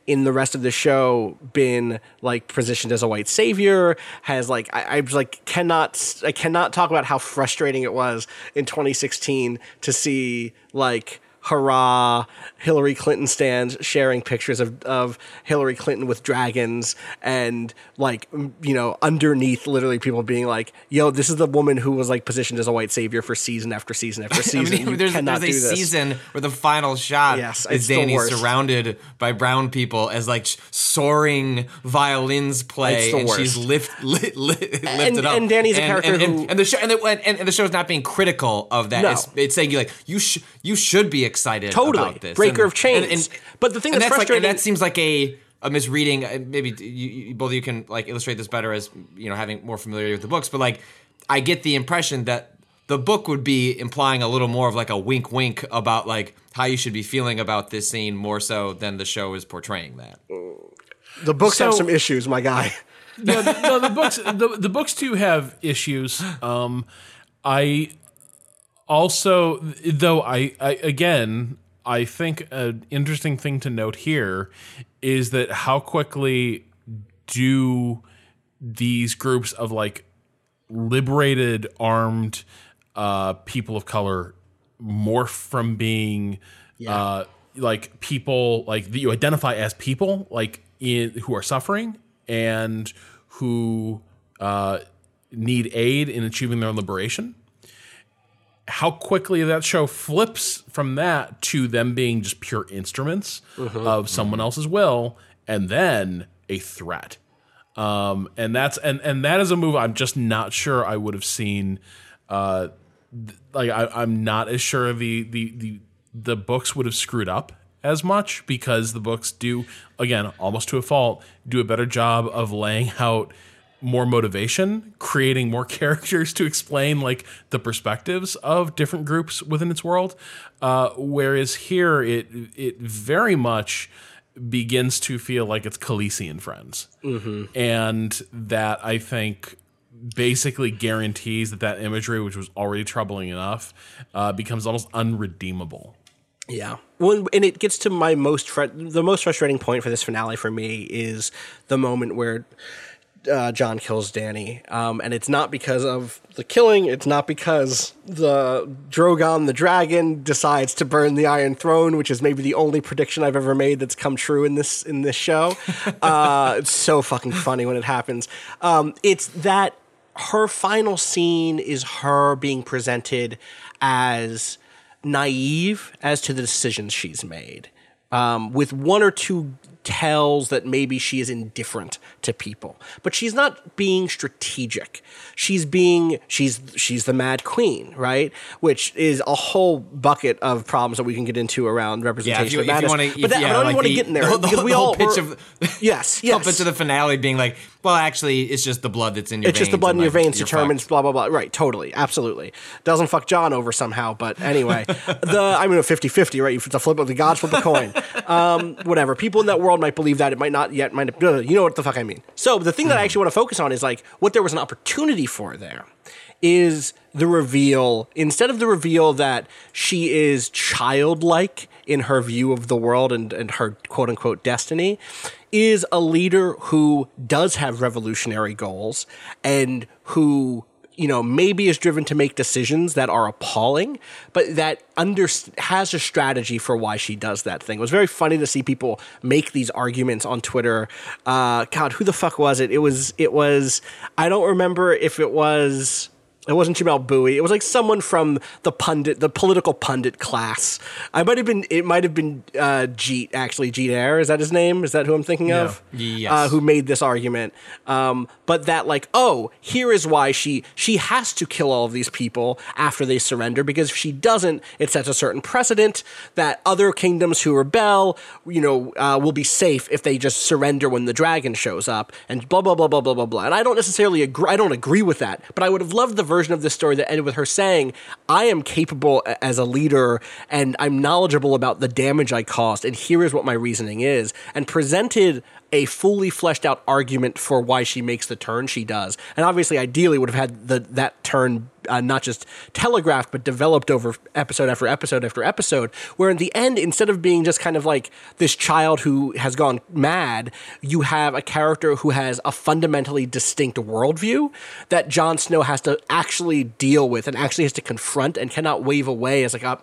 in the rest of the show been like positioned as a white savior has like I, I like cannot I cannot talk about how frustrating it was in 2016 to see like hurrah Hillary Clinton stands sharing pictures of, of Hillary Clinton with dragons and like you know underneath literally people being like yo this is the woman who was like positioned as a white savior for season after season after I season mean, you there's, cannot there's a do this season where the final shot Yes, is Dany surrounded by brown people as like soaring violins play, and she's lift, li, li, lifted up. and Dany's a character and, and, who- and the show and the, and, and the show's not being critical of that. No. It's, it's saying you like you sh- you should be excited Totally. about this. Breaker And- of chains. But the thing and that's like, frustrating- and that seems like a a misreading. uh, Maybe you, you, both of you can like illustrate this better as you know having more familiarity with the books. But like, I get the impression that the book would be implying a little more of like a wink, wink about like how you should be feeling about this scene more so than the show is portraying that. the books have some issues my guy no, the, no, the books the, the books too have issues. Um, I also though I, I again I think an interesting thing to note here is that how quickly do these groups of like liberated armed uh, people of color morph from being uh, like people like that you identify as people like in who are suffering and who uh, need aid in achieving their liberation how quickly that show flips from that to them being just pure instruments of someone else's will and then a threat um, and that's and and that is a move I'm just not sure I would have seen. Uh, th- like I, I'm not as sure the the the the books would have screwed up as much because the books do again almost to a fault do a better job of laying out more motivation creating more characters to explain like the perspectives of different groups within its world uh, whereas here it it very much begins to feel like it's Khaleesi and friends and that I think basically guarantees that that imagery, which was already troubling enough, uh, becomes almost unredeemable. Yeah. Well, and it gets to my most fr- the most frustrating point for this finale for me is the moment where uh, Jon kills Dany, um, and it's not because of the killing. It's not because the Drogon the dragon decides to burn the Iron Throne, which is maybe the only prediction I've ever made that's come true in this in this show. uh, it's so fucking funny when it happens. Um, it's that her final scene is her being presented as naive as to the decisions she's made, um, with one or two tells that maybe she is indifferent to people, but she's not being strategic. She's being she's she's the Mad Queen, right? Which is a whole bucket of problems that we can get into around representation you- of if you wanna- but if- that, yeah, I don't like want to get in there the whole- because we the all pitch we're- of- yes, Up yes. into the finale being like, well, actually, it's just the blood that's in your It's veins. just the blood in your like, veins determines fucked. blah blah blah. Right, totally, absolutely. Doesn't fuck Jon over somehow, but anyway, the I mean a 50-50, right? It's a flip of the gods flip a coin. Um, whatever. People in that world might believe that. It might not yet. Might you know what the fuck I mean? So the thing that I actually want to focus on is like what there was an opportunity for there is the reveal instead of the reveal that she is childlike in her view of the world and, and her quote unquote destiny is a leader who does have revolutionary goals and who you know maybe is driven to make decisions that are appalling but that under has a strategy for why she does that thing. It was very funny to see people make these arguments on twitter. Uh, god who the fuck was it? It was it was i don't remember if it was it wasn't Jamelle Bouie. It was like someone from the pundit, the political pundit class. I might have been. It might have been uh, Jeet. Actually, Jeet Heer is that his name? Is that who I'm thinking of? Yes. Uh, who made this argument? Um, but that like, oh, here is why she she has to kill all of these people after they surrender because if she doesn't, it sets a certain precedent that other kingdoms who rebel, you know, uh, will be safe if they just surrender when the dragon shows up and blah blah blah blah blah blah blah. And I don't necessarily agree. I don't agree with that, but I would have loved the version of this story that ended with her saying, "I am capable as a leader and I'm knowledgeable about the damage I caused, and here is what my reasoning is," and presented a fully fleshed out argument for why she makes the turn she does. And obviously, ideally, would have had the that turn uh, not just telegraphed but developed over episode after episode after episode. Where in the end, instead of being just kind of like this child who has gone mad, you have a character who has a fundamentally distinct worldview that Jon Snow has to actually deal with and actually has to confront and cannot wave away as like a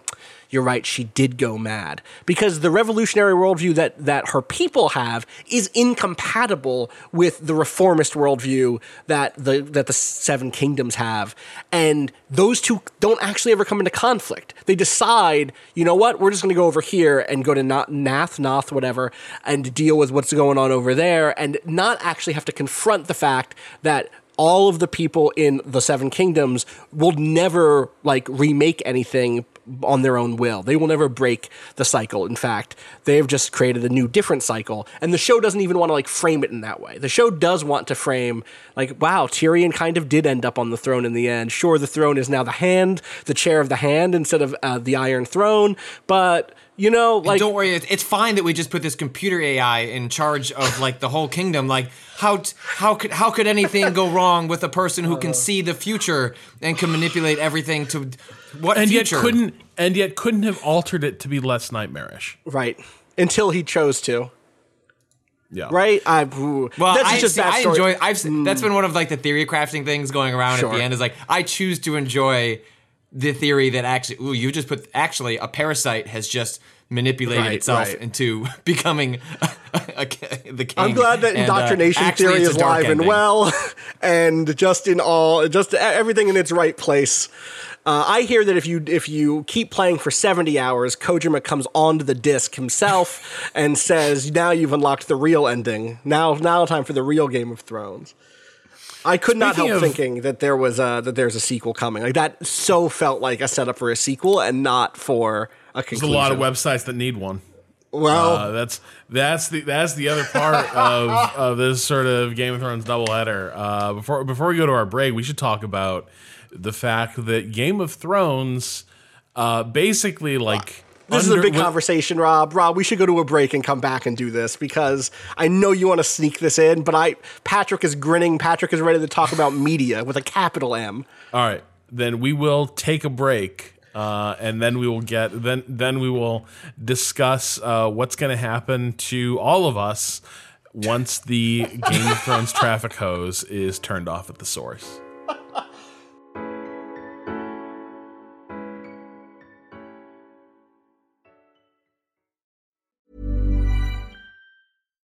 you're right, she did go mad. Because the revolutionary worldview that, that her people have is incompatible with the reformist worldview that the that the Seven Kingdoms have. And those two don't actually ever come into conflict. They decide, you know what, we're just gonna go over here and go to Naath, Noth, whatever, and deal with what's going on over there and not actually have to confront the fact that all of the people in the seven kingdoms will never like remake anything on their own will. They will never break the cycle. In fact, they've just created a new different cycle. And the show doesn't even want to like frame it in that way. The show does want to frame like, wow, Tyrion kind of did end up on the throne in the end. Sure, the throne is now the hand, the chair of the hand instead of uh, the iron throne, but you know, like and don't worry, it's fine that we just put this computer AI in charge of like the whole kingdom. Like how how could how could anything go wrong with a person who can uh. see the future and can manipulate everything to what and future? yet couldn't and yet couldn't have altered it to be less nightmarish. Right. Until he chose to. Yeah. Right. I well, that's I, just see, I enjoy. I've mm. that's been one of like the theory crafting things going around sure. at the end. Is like I choose to enjoy the theory that actually, ooh, you just put actually a parasite has just manipulated right, itself right. into becoming a, a, the king. I'm glad that and, uh, indoctrination theory is live ending. and well, and just in all, just everything in its right place. Uh, I hear that if you if you keep playing for 70 hours, Kojima comes onto the disc himself and says, "Now you've unlocked the real ending. Now now time for the real Game of Thrones." I could Speaking not help of, thinking that there was a, that there's a sequel coming. Like that so felt like a setup for a sequel and not for a conclusion. There's a lot of websites that need one. Well, uh, that's that's the that's the other part of, of this sort of Game of Thrones doubleheader. Uh, before before we go to our break, we should talk about the fact that Game of Thrones uh, basically like this Under, is a big conversation, Rob. Rob, we should go to a break and come back and do this because I know you want to sneak this in, but I Patrick is grinning. Patrick is ready to talk about media with a capital M. All right, then we will take a break, uh, and then we will get then then we will discuss uh, what's going to happen to all of us once the Game of Thrones traffic hose is turned off at the source.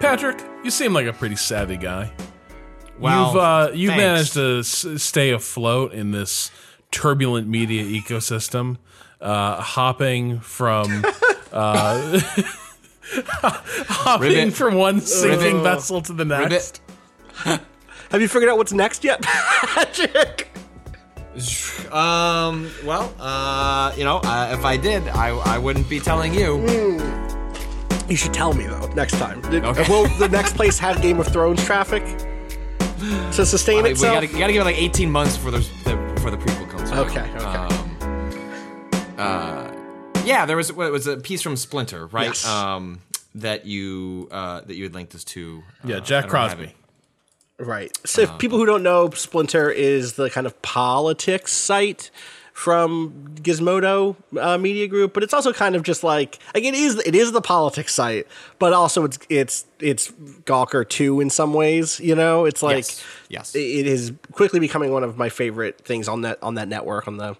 Patrick, you seem like a pretty savvy guy. Well, you've, uh, you've managed to s- stay afloat in this turbulent media ecosystem, uh, hopping from... Uh, hopping Ribbit. from one sinking Ribbit. vessel to the next. Have you figured out what's next yet, Patrick? Um. Well, uh, you know, uh, if I did, I I wouldn't be telling you. Mm. You should tell me though next time. Okay. Will the next place have Game of Thrones traffic to sustain itself? We gotta, gotta give it like eighteen months for the, the before the prequel comes. Okay. Okay. Um, uh, yeah, there was what was a piece from Splinter, right? Yes. Um, that you uh, that you had linked us to. Yeah, uh, Jack Crosbie. Right. So, if people who don't know, Splinter is the kind of politics site from Gizmodo uh, Media Group, but it's also kind of just like like it is it is the politics site, but also it's it's it's Gawker too in some ways. You know, it's like yes, yes. it is quickly becoming one of my favorite things on that on that network on the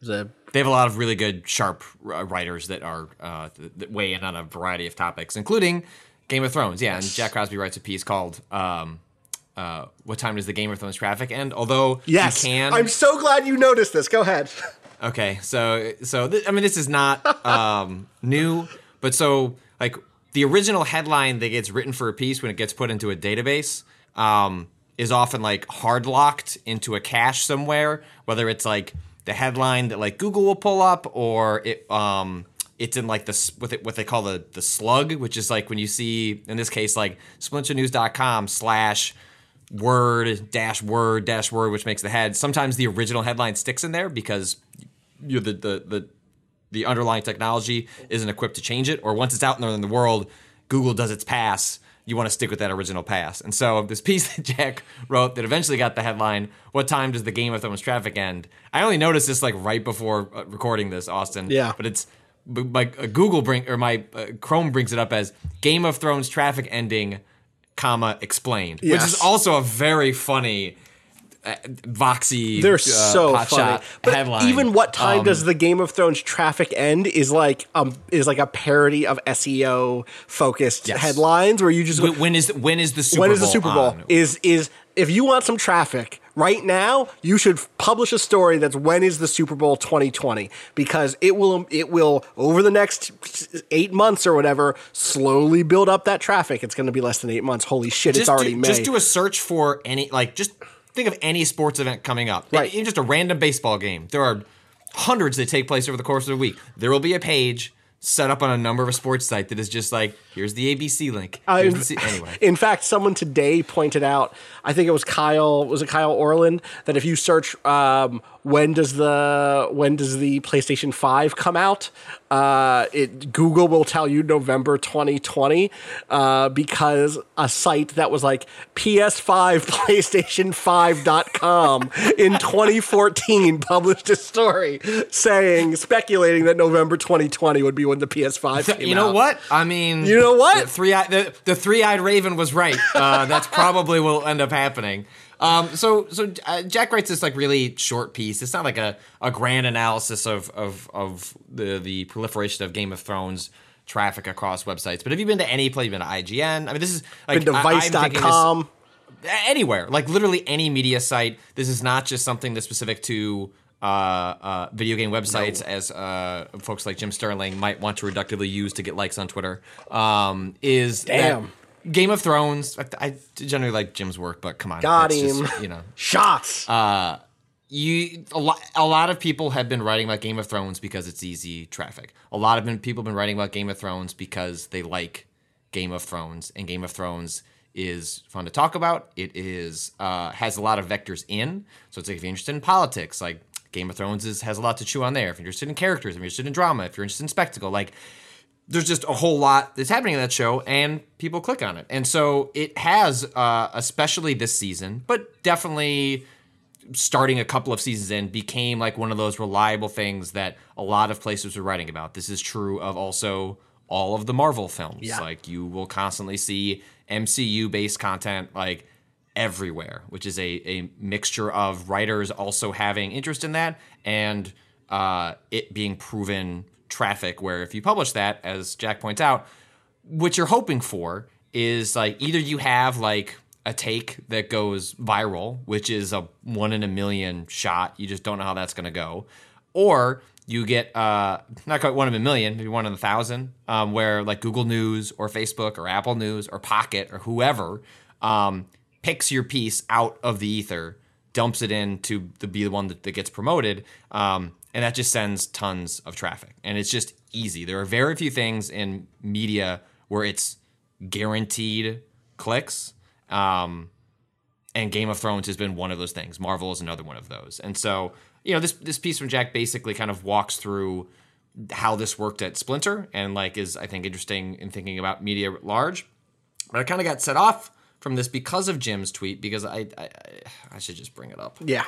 the they have a lot of really good, sharp uh, writers that are uh, that weigh in on a variety of topics, including Game of Thrones. Yeah, and Jack Crosbie writes a piece called um, uh, what time does the Game of Thrones traffic end? Although Yes. you can. I'm so glad you noticed this. Go ahead. Okay, so so th- I mean this is not um, new, but so like the original headline that gets written for a piece when it gets put into a database um, is often like hard locked into a cache somewhere, whether it's like the headline that like Google will pull up or it um it's in like the s- what, it, what they call the the slug, which is like when you see in this case like splinternews.com slash word dash word dash word, which makes the head. Sometimes the original headline sticks in there because you the the the the underlying technology isn't equipped to change it, or once it's out there in the world, Google does its pass. You want to stick with that original pass. And so this piece that Jack wrote that eventually got the headline, "What time does the Game of Thrones traffic end?" I only noticed this like right before uh, recording this, Austin. Yeah. but it's like uh, Google bring or my uh, Chrome brings it up as Game of Thrones traffic ending, comma explained, which is also a very funny. Uh, Voxy, They're uh, so funny. But headline. even what time Um, does the Game of Thrones traffic end is like um is like a parody of SEO focused Yes. headlines where you just When- when is when is the Super when Bowl is the Super Bowl? on? Is is if you want some traffic right now, you should publish a story that's when is the Super Bowl 2020 because it will it will over the next 8 months or whatever slowly build up that traffic. It's going to be less than 8 months. Holy shit, it's already do, May. Just do a search for any like just think of any sports event coming up. Right. Even just a random baseball game. There are hundreds that take place over the course of the week. There will be a page set up on a number of a sports site that is just like here's the ABC link. Uh, in, the C- anyway. in fact, someone today pointed out, I think it was Kyle, was it Kyle Orland, that if you search um, when does the when does the PlayStation Five come out, uh, it Google will tell you November 2020 uh, because a site that was like PS5 PlayStation 5.com in 2014 published a story saying speculating that November 2020 would be when the PS5 came You know out. what? I mean, You know what? The three the, the three eyed raven was right. Uh, that's probably what will end up happening. Um, so so uh, Jack writes this like really short piece. It's not like a, a grand analysis of of of the the proliferation of Game of Thrones traffic across websites. But have you been to any place? You've been to IGN? I mean, this is like Been to I- I'm thinking this- Vice.com. anywhere, like literally any media site. This is not just something that's specific to uh, uh, video game websites, as uh, folks like Jim Sterling might want to reductively use to get likes on Twitter. Um, is that Damn. Game of Thrones? I, I generally like Jim's work, but come on, Got him. just, you know, Shots. you a lot a lot of people have been writing about Game of Thrones because it's easy traffic. A lot of been, people have been writing about Game of Thrones because they like Game of Thrones, and Game of Thrones is fun to talk about. It is uh, has a lot of vectors in, so it's like if you're interested in politics, like Game of Thrones is, has a lot to chew on there. If you're interested in characters, if you're interested in drama, if you're interested in spectacle, like there's just a whole lot that's happening in that show, and people click on it. And so it has, uh, especially this season, but definitely starting a couple of seasons in, became like one of those reliable things that a lot of places were writing about. This is true of also all of the Marvel films. Yeah. Like you will constantly see MCU based content like everywhere, which is a, a mixture of writers also having interest in that and uh, it being proven traffic. Where if you publish that, as Jack points out, what you're hoping for is like either you have like a take that goes viral, which is a one in a million shot. You just don't know how that's going to go, or you get uh, not quite one in a million, maybe one in a thousand, um, where like Google News or Facebook or Apple News or Pocket or whoever um, picks your piece out of the ether, dumps it in to the, be the one that, that gets promoted, um, and that just sends tons of traffic. And it's just easy. There are very few things in media where it's guaranteed clicks. Um, and Game of Thrones has been one of those things. Marvel is another one of those. And so, you know, this this piece from Jack basically kind of walks through how this worked at Splinter and like is I think interesting in thinking about media at large. But I kind of got set off from this because of Jim's tweet because I I, I should just bring it up. yeah.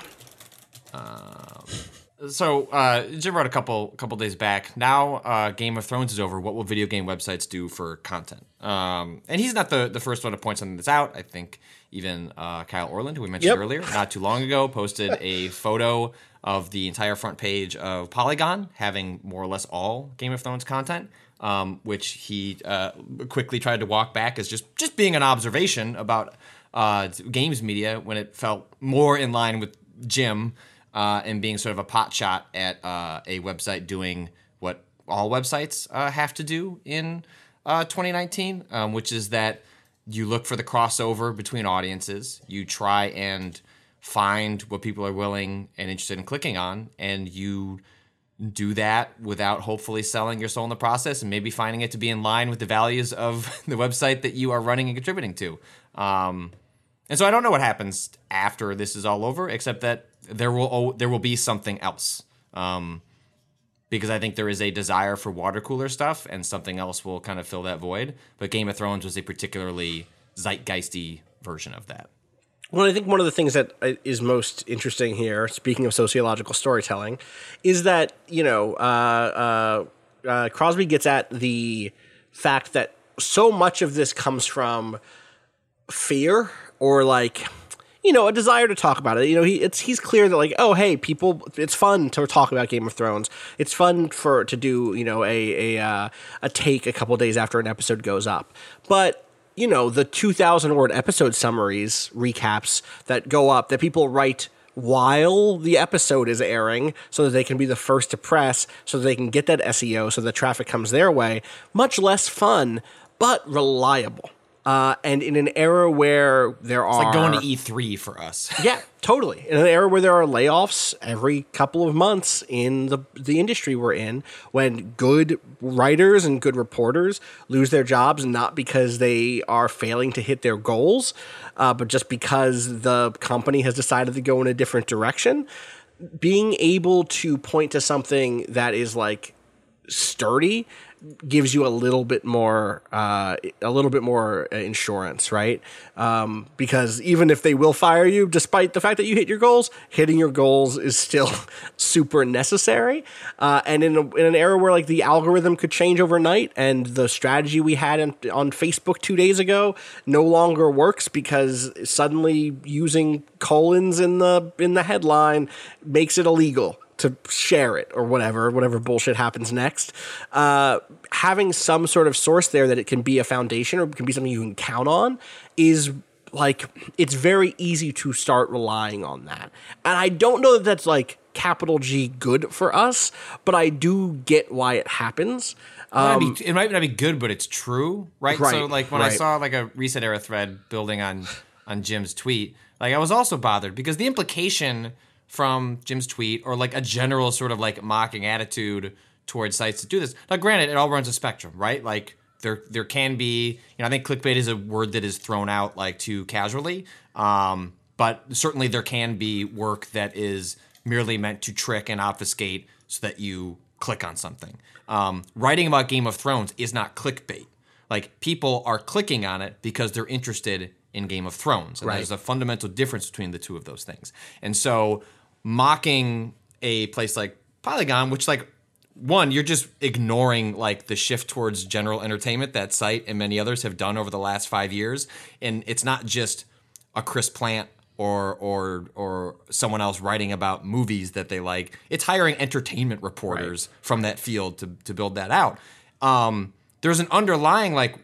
So uh, Jim wrote a couple couple days back. Now uh, Game of Thrones is over. What will video game websites do for content? Um, and he's not the the first one to point something that's out. I think even uh, Kyle Orland, who we mentioned Yep. earlier, not too long ago, posted a photo of the entire front page of Polygon having more or less all Game of Thrones content. Um, which he uh, quickly tried to walk back as just just being an observation about uh, games media when it felt more in line with Jim uh, and being sort of a pot shot at uh, a website doing what all websites uh, have to do in uh, 2019, um, which is that you look for the crossover between audiences, you try and find what people are willing and interested in clicking on, and you do that without hopefully selling your soul in the process and maybe finding it to be in line with the values of the website that you are running and contributing to. Um, and so I don't know what happens after this is all over, except that there will there will be something else. Um, because I think there is a desire for water cooler stuff, and something else will kind of fill that void. But Game of Thrones was a particularly zeitgeisty version of that. Well, I think one of the things that uh, most interesting here, speaking of sociological storytelling, is that you know uh, uh, uh, Crosbie gets at the fact that so much of this comes from fear or like you know a desire to talk about it. You know, he it's he's clear that like oh hey people, it's fun to talk about Game of Thrones. It's fun for to do you know a a uh, a take a couple days after an episode goes up, but you know, the 2000 word episode summaries, recaps that go up that people write while the episode is airing so that they can be the first to press so that they can get that SEO so the traffic comes their way. Much less fun, but reliable. Uh, and in an era where there It's are like going to E3 for us. yeah, totally. In an era where there are layoffs every couple of months in the the industry we're in, when good writers and good reporters lose their jobs not because they are failing to hit their goals, uh, but just because the company has decided to go in a different direction, being able to point to something that is like sturdy gives you a little bit more uh, a little bit more insurance right? Um, because even if they will fire you despite the fact that you hit your goals hitting your goals is still super necessary. Uh, and in, a, in an era where like the algorithm could change overnight and the strategy we had on, on facebook two days ago no longer works because suddenly using colons in the in the headline makes it illegal to share it or whatever, whatever bullshit happens next. Uh, having some sort of source there that it can be a foundation or can be something you can count on is like it's very easy to start relying on that. And I don't know that that's like capital G good for us, but I do get why it happens. It might be- it might not be good, but it's true, right? So, like when I saw like a ResetEra thread building on on Jim's tweet, like I was also bothered because the implication from Jim's tweet or like a general sort of like mocking attitude towards sites that do this. Now, granted, it all runs a spectrum, right? Like there there can be, you know, I think clickbait is a word that is thrown out like too casually, um, but certainly there can be work that is merely meant to trick and obfuscate so that you click on something. Um, writing about Game of Thrones is not clickbait. Like people are clicking on it because they're interested in Game of Thrones. And Right. there's a fundamental difference between the two of those things. And so mocking a place like Polygon, which like one, you're just ignoring like the shift towards general entertainment that site and many others have done over the last five years. And it's not just a Chris Plante or or or someone else writing about movies that they like. It's hiring entertainment reporters from that field to to build that out. Um, there's an underlying like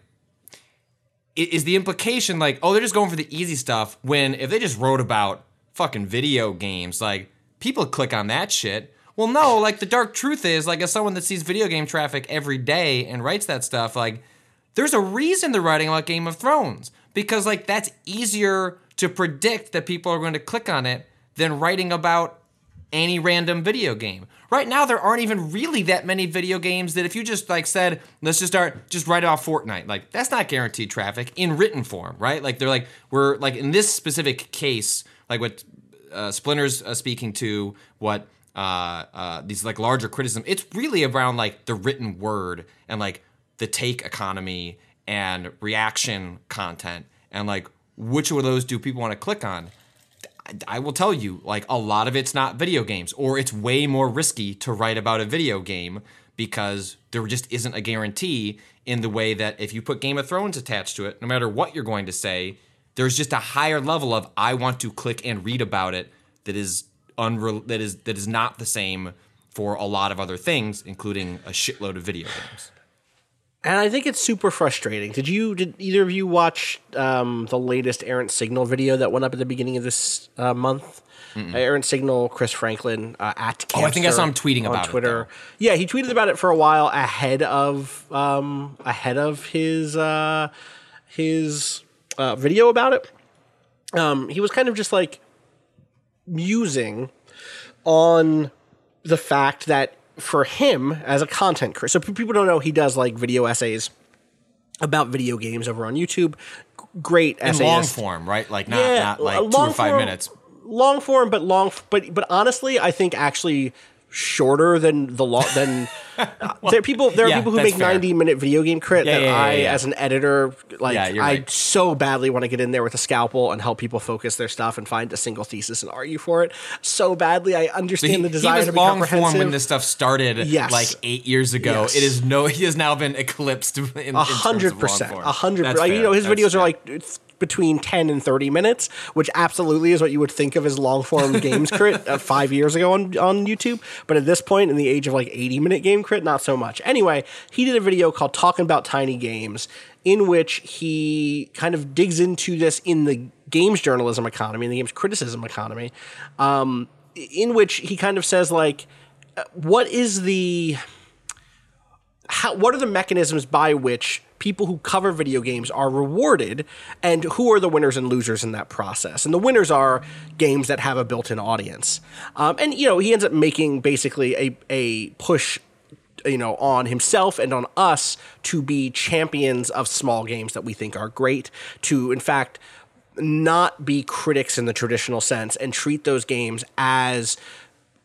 is the implication like oh they're just going for the easy stuff when if they just wrote about fucking video games like people click on that shit well no like the dark truth is like as someone that sees video game traffic every day and writes that stuff like there's a reason they're writing about game of thrones because like that's easier to predict that people are going to click on it than writing about any random video game. Right now, there aren't even really that many video games that if you just like said, let's just start, just write off Fortnite, like that's not guaranteed traffic in written form, right? Like they're like, we're like in this specific case, like what uh, Splinter's uh, speaking to, what uh, uh, these like larger criticism, it's really around like the written word and like the take economy and reaction content and like which of those do people want to click on? I will tell you, like a lot of it's not video games, or it's way more risky to write about a video game because there just isn't a guarantee in the way that if you put Game of Thrones attached to it, no matter what you're going to say, there's just a higher level of I want to click and read about it that is unre- that is that is not the same for a lot of other things, including a shitload of video games. And I think it's super frustrating. Did you? Did either of you watch um, the latest Errant Signal video that went up at the beginning of this uh, month? Uh, Errant Signal, Chris Franklin uh, at Oh, I think I saw him tweeting about it, Twitter. yeah, he tweeted about it for a while ahead of um, ahead of his uh, his uh, video about it. Um, he was kind of just like musing on the fact that for him as a content creator, so people don't know he does like video essays about video games over on YouTube. Great In long form, right? Like not not like two long or five form- minutes. Long form, but long, but but honestly, I think actually shorter than the long than uh, there are people there are yeah, people who make fair. 90 minute video game crit Yeah, that yeah, I as an editor like I right. so badly want to get in there with a scalpel and help people focus their stuff and find a single thesis and argue for it so badly I So understand he, the he desire was to be long form when this stuff started Yes. like eight years ago. Yes. It is no he has now been eclipsed in, in A terms hundred of long percent, form. a hundred. That's Like, you know, his That's- videos are like it's between ten and thirty minutes, which absolutely is what you would think of as long form games crit uh, five years ago on on YouTube. But at this point, in the age of like eighty minute game crit, not so much. Anyway, he did a video called "Talking About Tiny Games," in which he kind of digs into this in the games journalism economy, in the games criticism economy, um, in which he kind of says like, uh, what is the how, what are the mechanisms by which people who cover video games are rewarded and who are the winners and losers in that process? And the winners are games that have a built-in audience. Um, and you know he ends up making basically a, a push you know on himself and on us to be champions of small games that we think are great to in fact not be critics in the traditional sense and treat those games as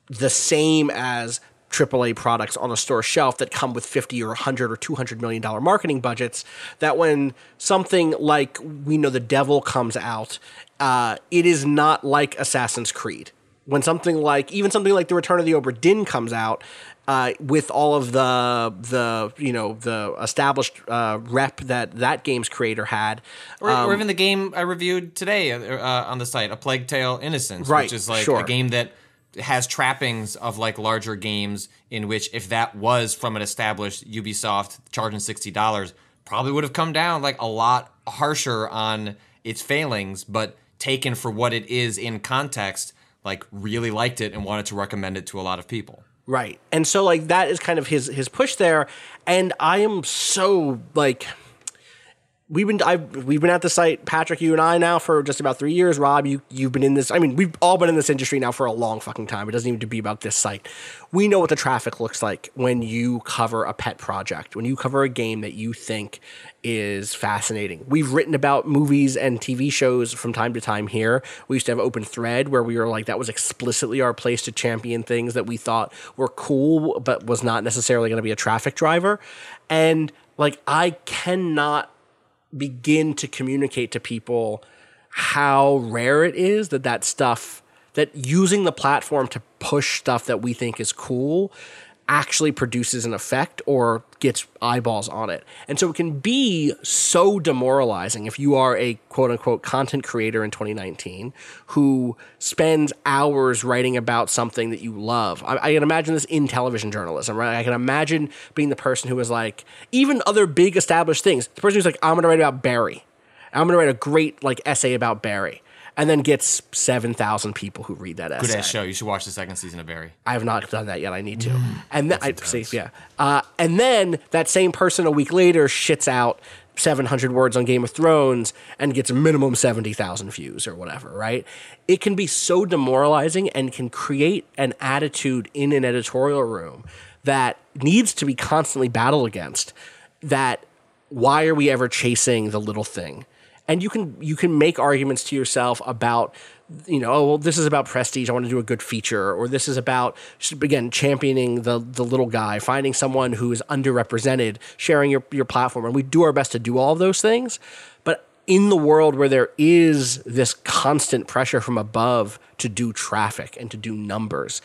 the same as AAA products on a store shelf that come with 50 or 100 or 200 million dollar marketing budgets that when something like we know the devil comes out uh, it is not like Assassin's Creed when something like even something like the Return of the Obra Dinn comes out uh, with all of the the you know the established uh, rep that that game's creator had Or, or even the game I reviewed today uh, uh, on the site, A Plague Tale: Innocence, Right, which is like sure. a game that has trappings of like larger games. In which, if that was from an established Ubisoft charging sixty dollars, probably would have come down like a lot harsher on its failings, but taken for what it is in context, like really liked it and wanted to recommend it to a lot of people. Right. And so like that is kind of his his push there and I am so like we've been I've, we've been at the site Patrick you and I now for just about 3 years. Rob you you've been in this I mean we've all been in this industry now for a long fucking time. It doesn't even to be about this site. We know what the traffic looks like when you cover a pet project when you cover a game that you think is fascinating. We've written about movies and TV shows from time to time here. We used to have open thread where we were like that was explicitly our place to champion things that we thought were cool but was not necessarily going to be a traffic driver. And like I cannot begin to communicate to people how rare it is that that stuff that using the platform to push stuff that we think is cool actually produces an effect or gets eyeballs on it. And so it can be so demoralizing if you are a quote unquote content creator in 2019 who spends hours writing about something that you love. I, I can imagine this in television journalism, right? I can imagine being the person who is like, even other big established things, the person who's like, I'm going to write about Barry. I'm going to write a great like essay about Barry. And then gets 7,000 people who read that essay. Good ass show. You should watch the second season of Barry. I have not done that yet. I need to. and then I see, yeah. Uh, and then that same person a week later shits out 700 words on Game of Thrones and gets a minimum 70,000 views or whatever, right? It can be so demoralizing and can create an attitude in an editorial room that needs to be constantly battled against. That why are we ever chasing the little thing? And you can you can make arguments to yourself about you know oh well this is about prestige i want to do a good feature or this is about again championing the the little guy finding someone who is underrepresented sharing your your platform. And we do our best to do all of those things. But in the world where there is this constant pressure from above to do traffic and to do numbers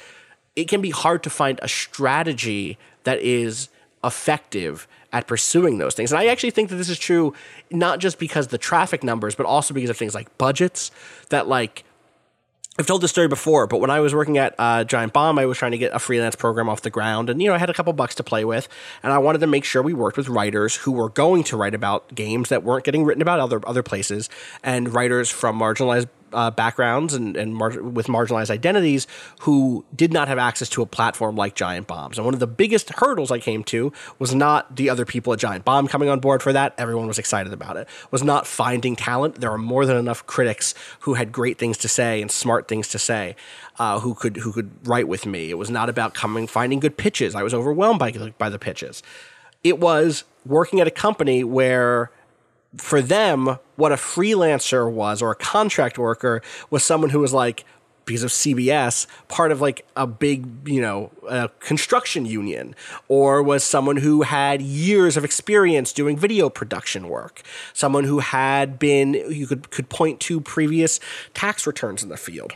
it can be hard to find a strategy that is effective at pursuing those things. And I actually think that this is true not just because the traffic numbers, but also because of things like budgets that like I've told this story before, but when I was working at uh, Giant Bomb, I was trying to get a freelance program off the ground, and you know I had a couple bucks to play with, and I wanted to make sure we worked with writers who were going to write about games that weren't getting written about other other places, and writers from marginalized uh, backgrounds and, and mar- with marginalized identities who did not have access to a platform like Giant Bombs. And one of the biggest hurdles I came to was not the other people at Giant Bomb coming on board for that. Everyone was excited about it. Was not finding talent. There are more than enough critics who had great things to say and smart things to say. Uh, who could who could write with me? It was not about coming finding good pitches. I was overwhelmed by by the pitches. It was working at a company where for them, what a freelancer was or a contract worker was someone who was like, because of CBS, part of like a big, you know, a construction union, or was someone who had years of experience doing video production work, someone who had been, you could, could point to previous tax returns in the field.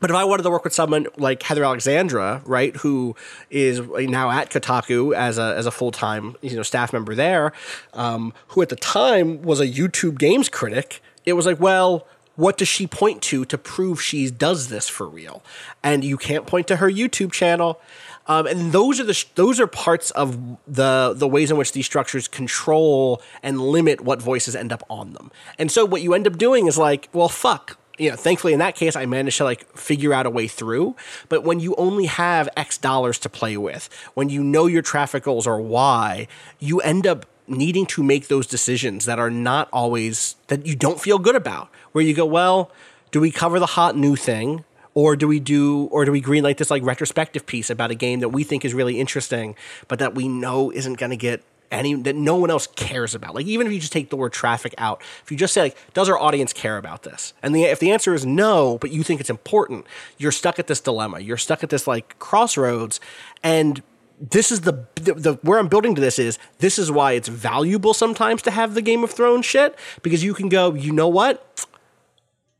But if I wanted to work with someone like Heather Alexandra, right, who is now at Kotaku as a as a full time you know staff member there, um, who at the time was a YouTube games critic, it was like, well, what does she point to to prove she does this for real? And you can't point to her YouTube channel. Um, and those are the those are parts of the the ways in which these structures control and limit what voices end up on them. And so what you end up doing is like, well, fuck you know, thankfully in that case, I managed to like figure out a way through. But when you only have X dollars to play with, when you know your traffic goals are Y, you end up needing to make those decisions that are not always that you don't feel good about. Where you go, well, do we cover the hot new thing? Or do we do, or do we greenlight this like retrospective piece about a game that we think is really interesting, but that we know isn't going to get any that no one else cares about. Like even if you just take the word traffic out, if you just say like, does our audience care about this? And the, if the answer is no, but you think it's important, you're stuck at this dilemma. You're stuck at this like crossroads, and this is the, the, the where I'm building to this is this is why it's valuable sometimes to have the Game of Thrones shit because you can go, you know what?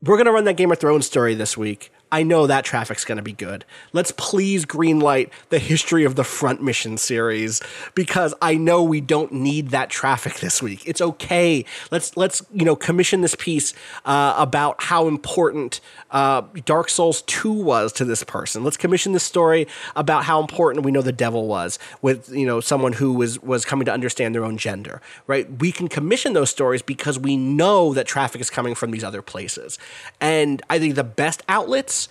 We're gonna run that Game of Thrones story this week. I know that traffic's going to be good. Let's please greenlight the history of the front mission series because I know we don't need that traffic this week. It's okay. Let's let's you know commission this piece uh, about how important uh, Dark Souls Two was to this person. Let's commission this story about how important we know the devil was with you know someone who was was coming to understand their own gender. Right? We can commission those stories because we know that traffic is coming from these other places, and I think the best outlets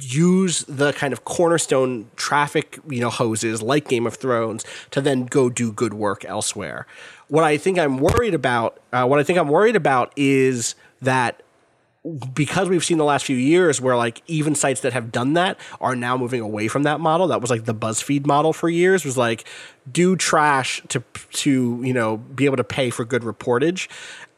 use the kind of cornerstone traffic, you know, hoses like Game of Thrones to then go do good work elsewhere. What I think I'm worried about, uh, what I think I'm worried about is that because we've seen the last few years where like even sites that have done that are now moving away from that model. That was like the BuzzFeed model for years was like do trash to to you know be able to pay for good reportage,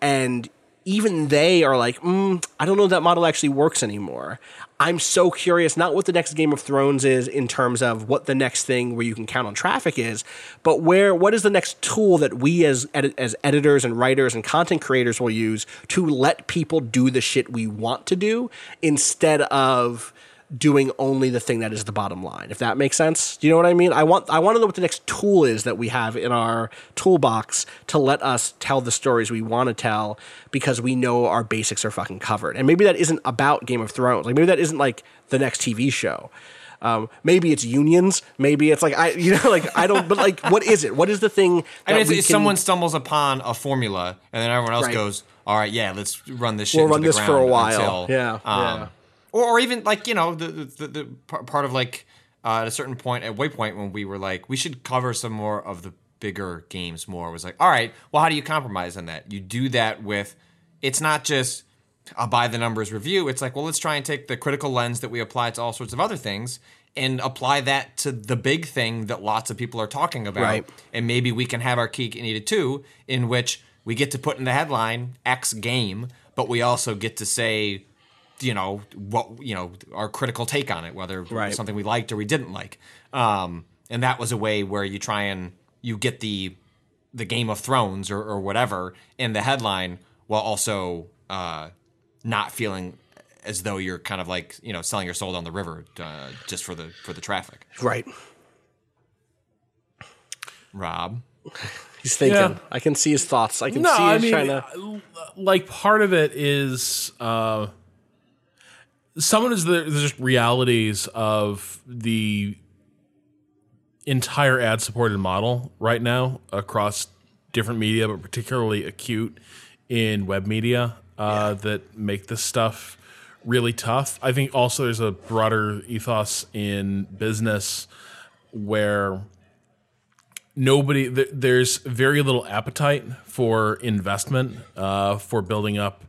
and even they are like, mm, I don't know that model actually works anymore. I'm so curious, not what the next Game of Thrones is in terms of what the next thing where you can count on traffic is, but where what is the next tool that we as as editors and writers and content creators will use to let people do the shit we want to do instead of doing only the thing that is the bottom line. If that makes sense, do you know what I mean? I want I want to know what the next tool is that we have in our toolbox to let us tell the stories we want to tell because we know our basics are fucking covered. And maybe that isn't about Game of Thrones. Like maybe that isn't like the next TV show. Um, maybe it's unions. Maybe it's like I, you know, like I don't. But like, what is it? What is the thing? I mean, if can, someone stumbles upon a formula and then everyone else right. goes, "All right, yeah, let's run this shit." We'll run this for a while. Until, yeah, um, yeah or, or even like you know the the, the part of like uh, at a certain point at Waypoint when we were like we should cover some more of the bigger games more. Was like all right well how do you compromise on that? You do that with it's not just a by the numbers review. It's like well let's try and take the critical lens that we apply to all sorts of other things and apply that to the big thing that lots of people are talking about. Right. and maybe we can have our cake and eat it too in which we get to put in the headline x game but we also get to say you know what you know our critical take on it, whether right. something we liked or we didn't like. Um, and that was a way where you try and you get the the Game of Thrones or, or whatever in the headline while also uh, not feeling as though you're kind of like you know selling your soul down the river uh, just for the for the traffic. Right. Rob. He's thinking. Yeah. I can see his thoughts. I can no, see I mean, trying to. Like part of it is uh, some of it is the, just realities of the entire ad supported model right now across different media, but particularly acute in web media uh, that make this stuff really tough. I think also there's a broader ethos in business where nobody th- there's very little appetite for investment uh, for building up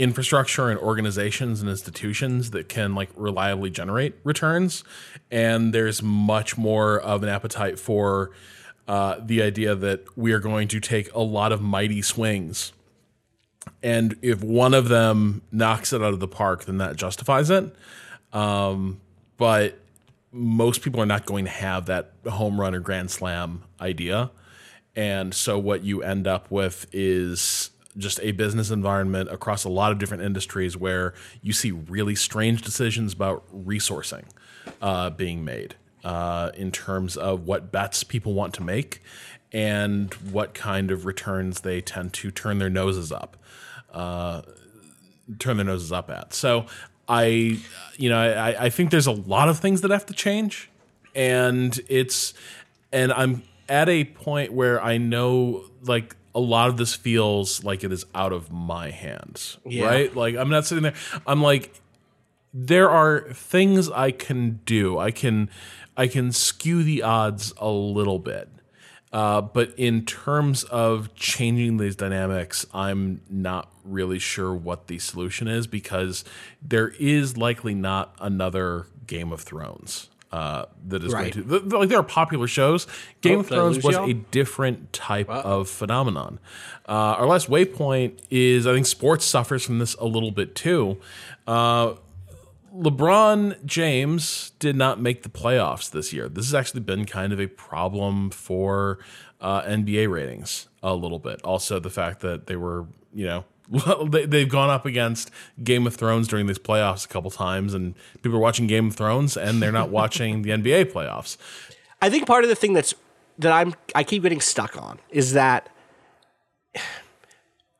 infrastructure and organizations and institutions that can like reliably generate returns. And there's much more of an appetite for uh, the idea that we are going to take a lot of mighty swings. And if one of them knocks it out of the park then that justifies it. Um, but most people are not going to have that home run or grand slam idea. And so what you end up with is just a business environment across a lot of different industries where you see really strange decisions about resourcing uh, being made uh, in terms of what bets people want to make and what kind of returns they tend to turn their noses up, uh, turn their noses up at. So I, you know, I, I think there's a lot of things that have to change, and it's, and I'm at a point where I know like a lot of this feels like it is out of my hands, Yeah. right? Like I'm not sitting there. I'm like, there are things I can do. I can, I can skew the odds a little bit. Uh, but in terms of changing these dynamics, I'm not really sure what the solution is because there is likely not another Game of Thrones uh, that is Right. going to. Like there are popular shows. Game Oh, of Thrones was a different type of phenomenon. Uh, our last waypoint is I think sports suffers from this a little bit too. Uh, LeBron James did not make the playoffs this year. This has actually been kind of a problem for uh, NBA ratings a little bit. Also, the fact that they were, you know, they've gone up against Game of Thrones during these playoffs a couple times, and people are watching Game of Thrones and they're not watching the NBA playoffs. I think part of the thing that's that I'm I keep getting stuck on is that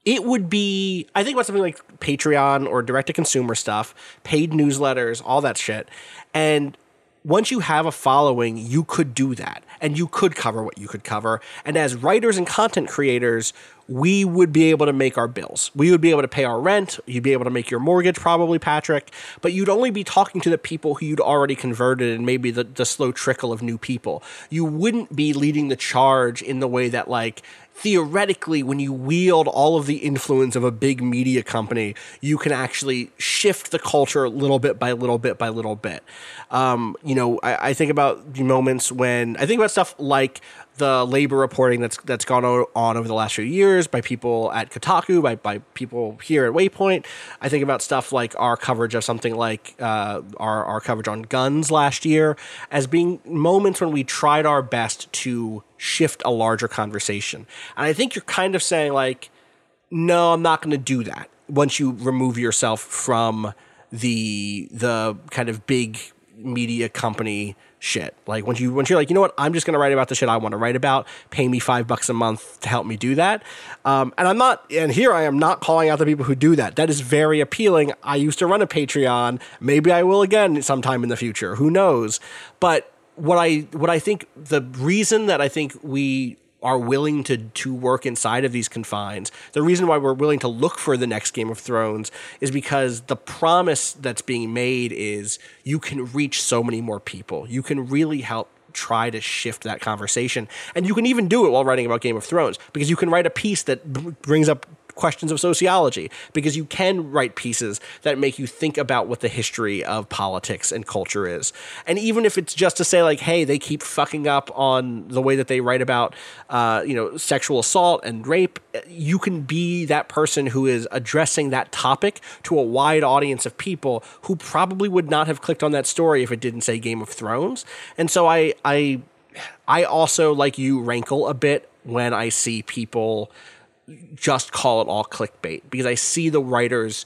it would be I think about something like Patreon or direct to consumer stuff, paid newsletters, all that shit. And once you have a following, you could do that and you could cover what you could cover. And as writers and content creators, we would be able to make our bills. We would be able to pay our rent. You'd be able to make your mortgage, probably, Patrick. But you'd only be talking to the people who you'd already converted and maybe the, the slow trickle of new people. You wouldn't be leading the charge in the way that, like, theoretically, when you wield all of the influence of a big media company, you can actually shift the culture little bit by little bit by little bit. Um, you know, I, I think about the moments when I think about stuff like the labor reporting that's that's gone on over the last few years by people at Kotaku, by by people here at Waypoint. I think about stuff like our coverage of something like uh, our our coverage on guns last year as being moments when we tried our best to shift a larger conversation. And I think you're kind of saying like, no, I'm not going to do that. Once you remove yourself from the the kind of big media company shit. Like once you once you're like, you know what, I'm just gonna write about the shit I want to write about. Pay me five bucks a month to help me do that. Um, and I'm not, and here I am not calling out the people who do that. That is very appealing. I used to run a Patreon. Maybe I will again sometime in the future. Who knows? But what I what I think the reason that I think we are willing to to work inside of these confines. The reason why we're willing to look for the next Game of Thrones is because the promise that's being made is you can reach so many more people. You can really help try to shift that conversation. And you can even do it while writing about Game of Thrones because you can write a piece that b- brings up questions of sociology because you can write pieces that make you think about what the history of politics and culture is. And even if it's just to say like, hey, they keep fucking up on the way that they write about, uh, you know, sexual assault and rape, you can be that person who is addressing that topic to a wide audience of people who probably would not have clicked on that story if it didn't say Game of Thrones. And so I, I, I also like you rankle a bit when I see people just call it all clickbait because I see the writers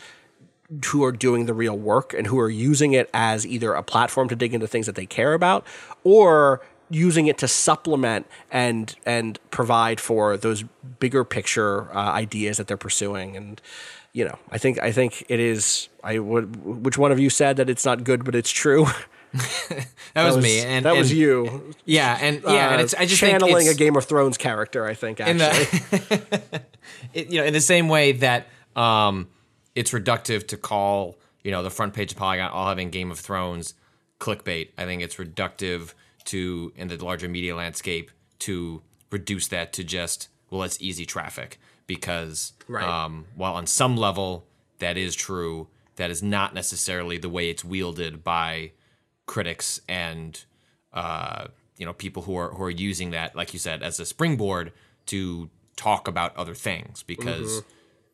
who are doing the real work and who are using it as either a platform to dig into things that they care about or using it to supplement and and provide for those bigger picture uh, ideas that they're pursuing. And you know i think i think it is i would which one of you said that it's not good but it's true that, was, me, and that and- was you Yeah, and yeah, and uh, it's I just channeling a game of thrones character i think in actually the it, you know in the same way that um it's reductive to call you know the front page of Polygon all having Game of Thrones clickbait. I think it's reductive to in the larger media landscape to reduce that to just well it's easy traffic because Right. um, while on some level that is true, that is not necessarily the way it's wielded by critics and uh, you know people who are who are using that, like you said, as a springboard to talk about other things. Because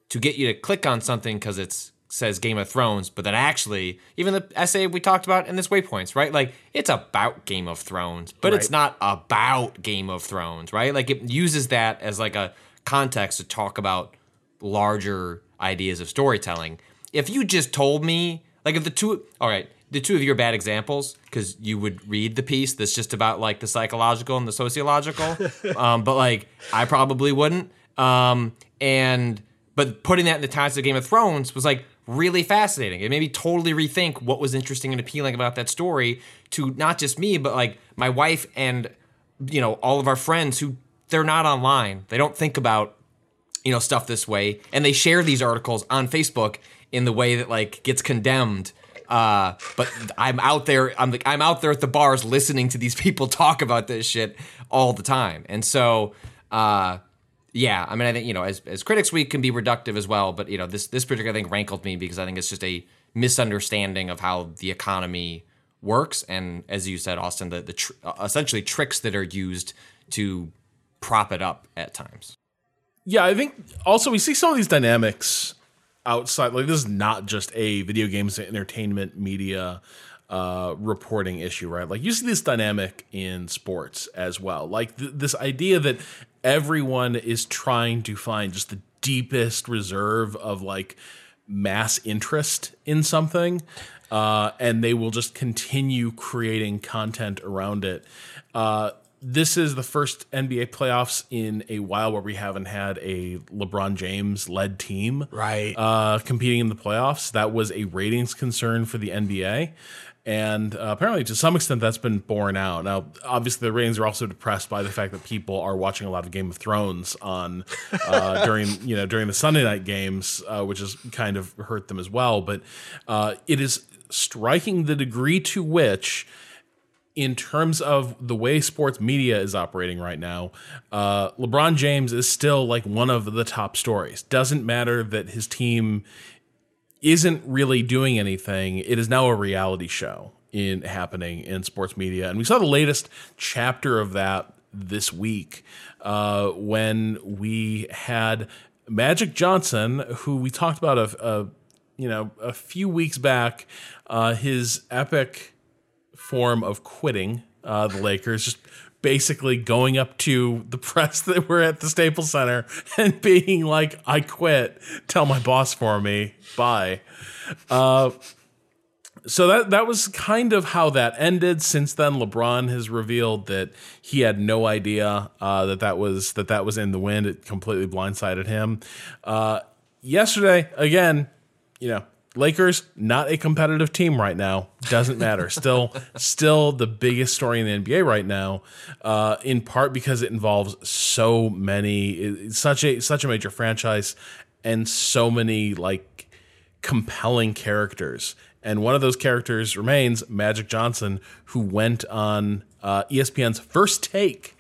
to get you to click on something because it says Game of Thrones, but then actually, even the essay we talked about in this waypoints, right? Like it's about Game of Thrones, but it's not about Game of Thrones, right? Like it uses that as like a context to talk about larger ideas of storytelling. If you just told me, like if the two, all right, the two of you are bad examples because you would read the piece that's just about like the psychological and the sociological, um, but like I probably wouldn't. Um, and but putting that in the context of Game of Thrones was like really fascinating. It made me totally rethink what was interesting and appealing about that story to not just me, but like my wife and you know all of our friends who they're not online. They don't think about you know stuff this way and they share these articles on facebook in the way that like gets condemned uh, but i'm out there i'm like i'm out there at the bars listening to these people talk about this shit all the time. And so uh, yeah i mean i think you know as, as critics we can be reductive as well but you know this this particular thing rankled me because i think it's just a misunderstanding of how the economy works. And as you said austin the, the tr- uh, essentially tricks that are used to prop it up at times. Yeah, I think also we see some of these dynamics outside. Like this is not just a video games entertainment media uh, reporting issue, right? Like you see this dynamic in sports as well. Like th- this idea that everyone is trying to find just the deepest reserve of like mass interest in something, uh, and they will just continue creating content around it. Uh, this is the first NBA playoffs in a while where we haven't had a LeBron James led team Right. uh, competing in the playoffs. That was a ratings concern for the NBA. And uh, apparently, to some extent, that's been borne out. Now, obviously, the ratings are also depressed by the fact that people are watching a lot of Game of Thrones on uh, during you know during the Sunday night games, uh, which has kind of hurt them as well. But uh, it is striking the degree to which in terms of the way sports media is operating right now, uh, LeBron James is still like one of the top stories. Doesn't matter that his team isn't really doing anything. It is now a reality show in happening in sports media, and we saw the latest chapter of that this week uh, when we had Magic Johnson, who we talked about a, a you know a few weeks back, uh, his epic form of quitting uh, the Lakers, just basically going up to the press that were at the Staples Center and being like, "I quit. Tell my boss for me. Bye." Uh, so that that was kind of how that ended. Since then, LeBron has revealed that he had no idea uh, that that was that that was in the wind. It completely blindsided him. Uh, yesterday, again, you know, Lakers not a competitive team right now. Doesn't matter. still, still the biggest story in the NBA right now. Uh, in part because it involves so many, such a such a major franchise, and so many like compelling characters. And one of those characters remains Magic Johnson, who went on uh, ESPN's First Take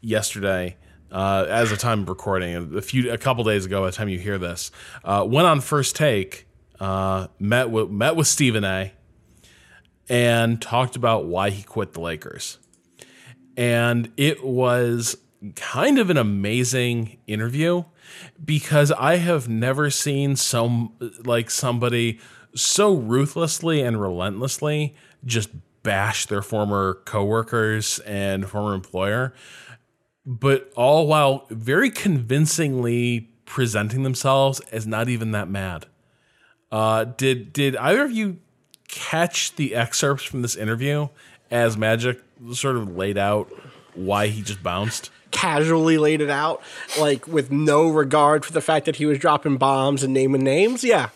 yesterday. Uh, as a time of recording, a few a couple days ago, by the time you hear this, uh, went on First Take, uh, met with met with Stephen A. and talked about why he quit the Lakers, and it was kind of an amazing interview because I have never seen some like somebody so ruthlessly and relentlessly just bash their former coworkers and former employer, but all while very convincingly presenting themselves as not even that mad. Uh, did did either of you catch the excerpts from this interview as Magic sort of laid out why he just bounced? Casually laid it out, like with no regard for the fact that he was dropping bombs and naming names. Yeah.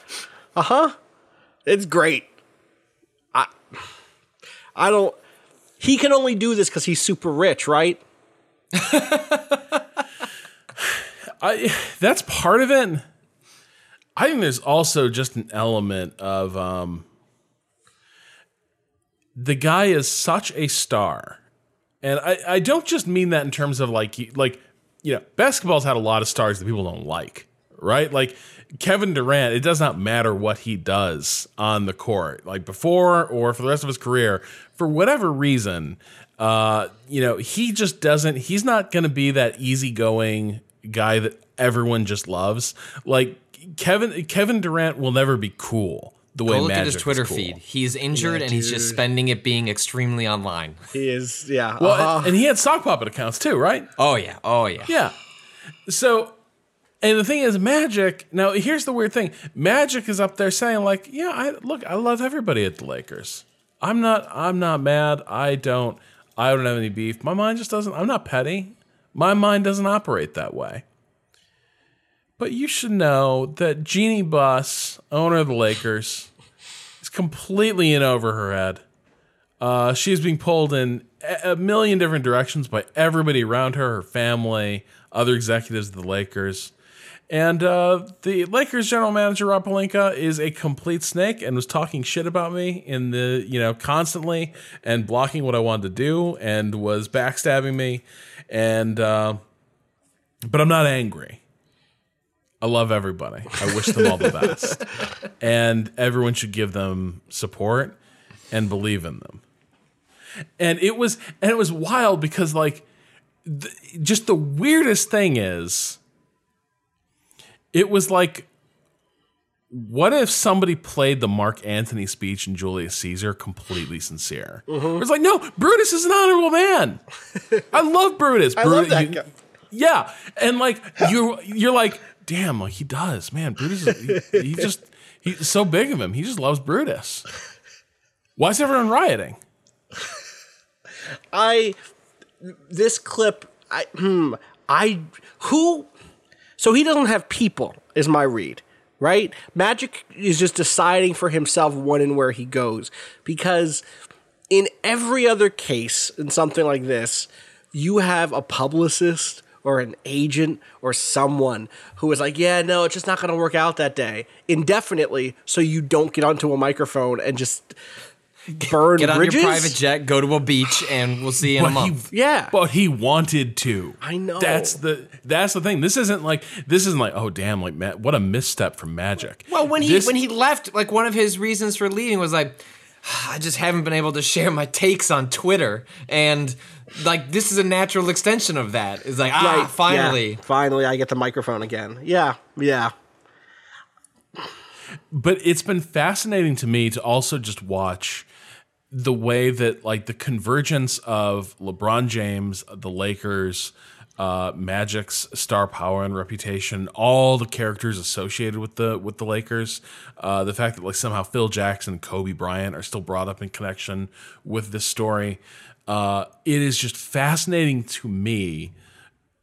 Uh huh. It's great. I I don't he can only do this because he's super rich, right? I that's part of it. I think there's also just an element of um, the guy is such a star, and I, I don't just mean that in terms of like like you know basketball's had a lot of stars that people don't like, right? Like Kevin Durant, it does not matter what he does on the court, like before or for the rest of his career, for whatever reason, uh, you know, he just doesn't. He's not going to be that easygoing guy that everyone just loves. Like Kevin Kevin Durant will never be cool the way Go look Magic at his Twitter is cool. feed. He's injured and he's just spending it being extremely online. He is, yeah. Well, uh-huh. and he had sock puppet accounts too, right? Oh yeah, oh yeah. Yeah. So, and the thing is, Magic. Now, here's the weird thing: Magic is up there saying, like, "Yeah, I look, I love everybody at the Lakers. I'm not, I'm not mad. I don't, I don't have any beef. My mind just doesn't. I'm not petty. My mind doesn't operate that way." But you should know that Jeanie Buss, owner of the Lakers, is completely in over her head. Uh, she's being pulled in a million different directions by everybody around her, her family, other executives of the Lakers. And uh, the Lakers general manager Rob Pelinka is a complete snake and was talking shit about me in the you know constantly and blocking what I wanted to do and was backstabbing me. And uh, but I'm not angry. I love everybody. I wish them all the best, and everyone should give them support and believe in them and it was and it was wild because like th- just the weirdest thing is it was like what if somebody played the Mark Antony speech in Julius Caesar completely sincere? Mm-hmm. It's like, no, Brutus is an honorable man. I love Brutus. I love that you- guy. Yeah, and like you're you're like, damn, like he does, man. Brutus, is, he, he just he's so big of him. He just loves Brutus. Why is everyone rioting? I this clip I hmm I who so he doesn't have people is my read right magic is just deciding for himself when and where he goes because in every other case in something like this you have a publicist or an agent or someone who is like yeah no it's just not going to work out that day indefinitely so you don't get onto a microphone and just burn Get on bridges your private jet, go to a beach, and we'll see you in a But he- month. yeah But he wanted to. I know. That's the that's the thing. This isn't like this isn't like oh damn like Ma- what a misstep from Magic. Well, when he when he left, like one of his reasons for leaving was like, I just haven't been able to share my takes on Twitter, and like this is a natural extension of that. It's like ah, Right, finally. yeah, finally, I get the microphone again. Yeah, yeah. but it's been fascinating to me to also just watch the way that like the convergence of LeBron James, the Lakers, uh, Magic's star power and reputation, all the characters associated with the with the Lakers, uh, the fact that like somehow Phil Jackson, Kobe Bryant are still brought up in connection with this story. Uh, it is just fascinating to me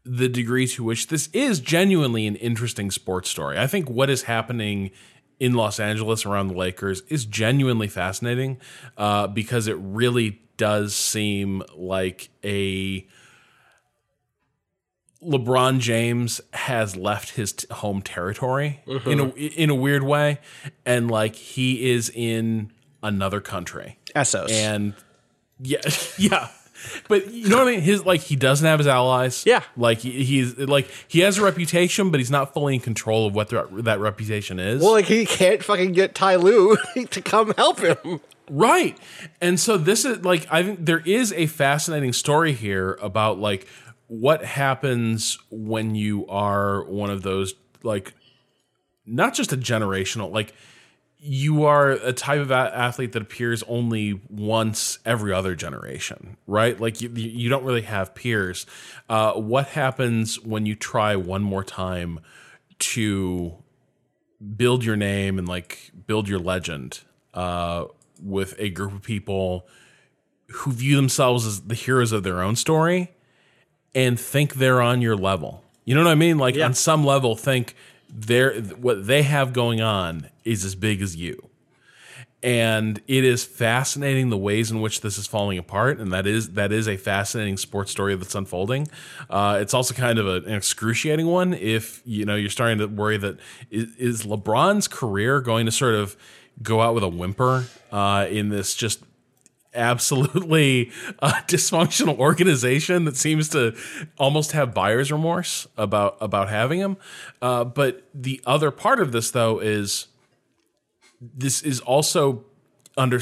the degree to which this is genuinely an interesting sports story. I think what is happening in Los Angeles around the Lakers is genuinely fascinating uh, because it really does seem like a LeBron James has left his t- home territory in a in a weird way, and like he is in another country. Essos. And yeah, yeah. But you know what I mean? His like he doesn't have his allies. Yeah. Like he, he's like he has a reputation, but he's not fully in control of what the, that reputation is. well, like he can't fucking get Ty Lue to come help him. Right. And so this is like I think there is a fascinating story here about like what happens when you are one of those like not just a generational like you are a type of athlete that appears only once every other generation, right? Like you, you don't really have peers. Uh, what happens when you try one more time to build your name and like build your legend uh, with a group of people who view themselves as the heroes of their own story and think they're on your level. You know what I mean? Like Yeah. on some level, think they're what they have going on is as big as you. And it is fascinating the ways in which this is falling apart, and that is that is a fascinating sports story that's unfolding. Uh, it's also kind of a, an excruciating one if you know you're starting to worry that is, is LeBron's career going to sort of go out with a whimper uh, in this just absolutely uh, dysfunctional organization that seems to almost have buyer's remorse about about having him. Uh, but the other part of this, though, is this is also under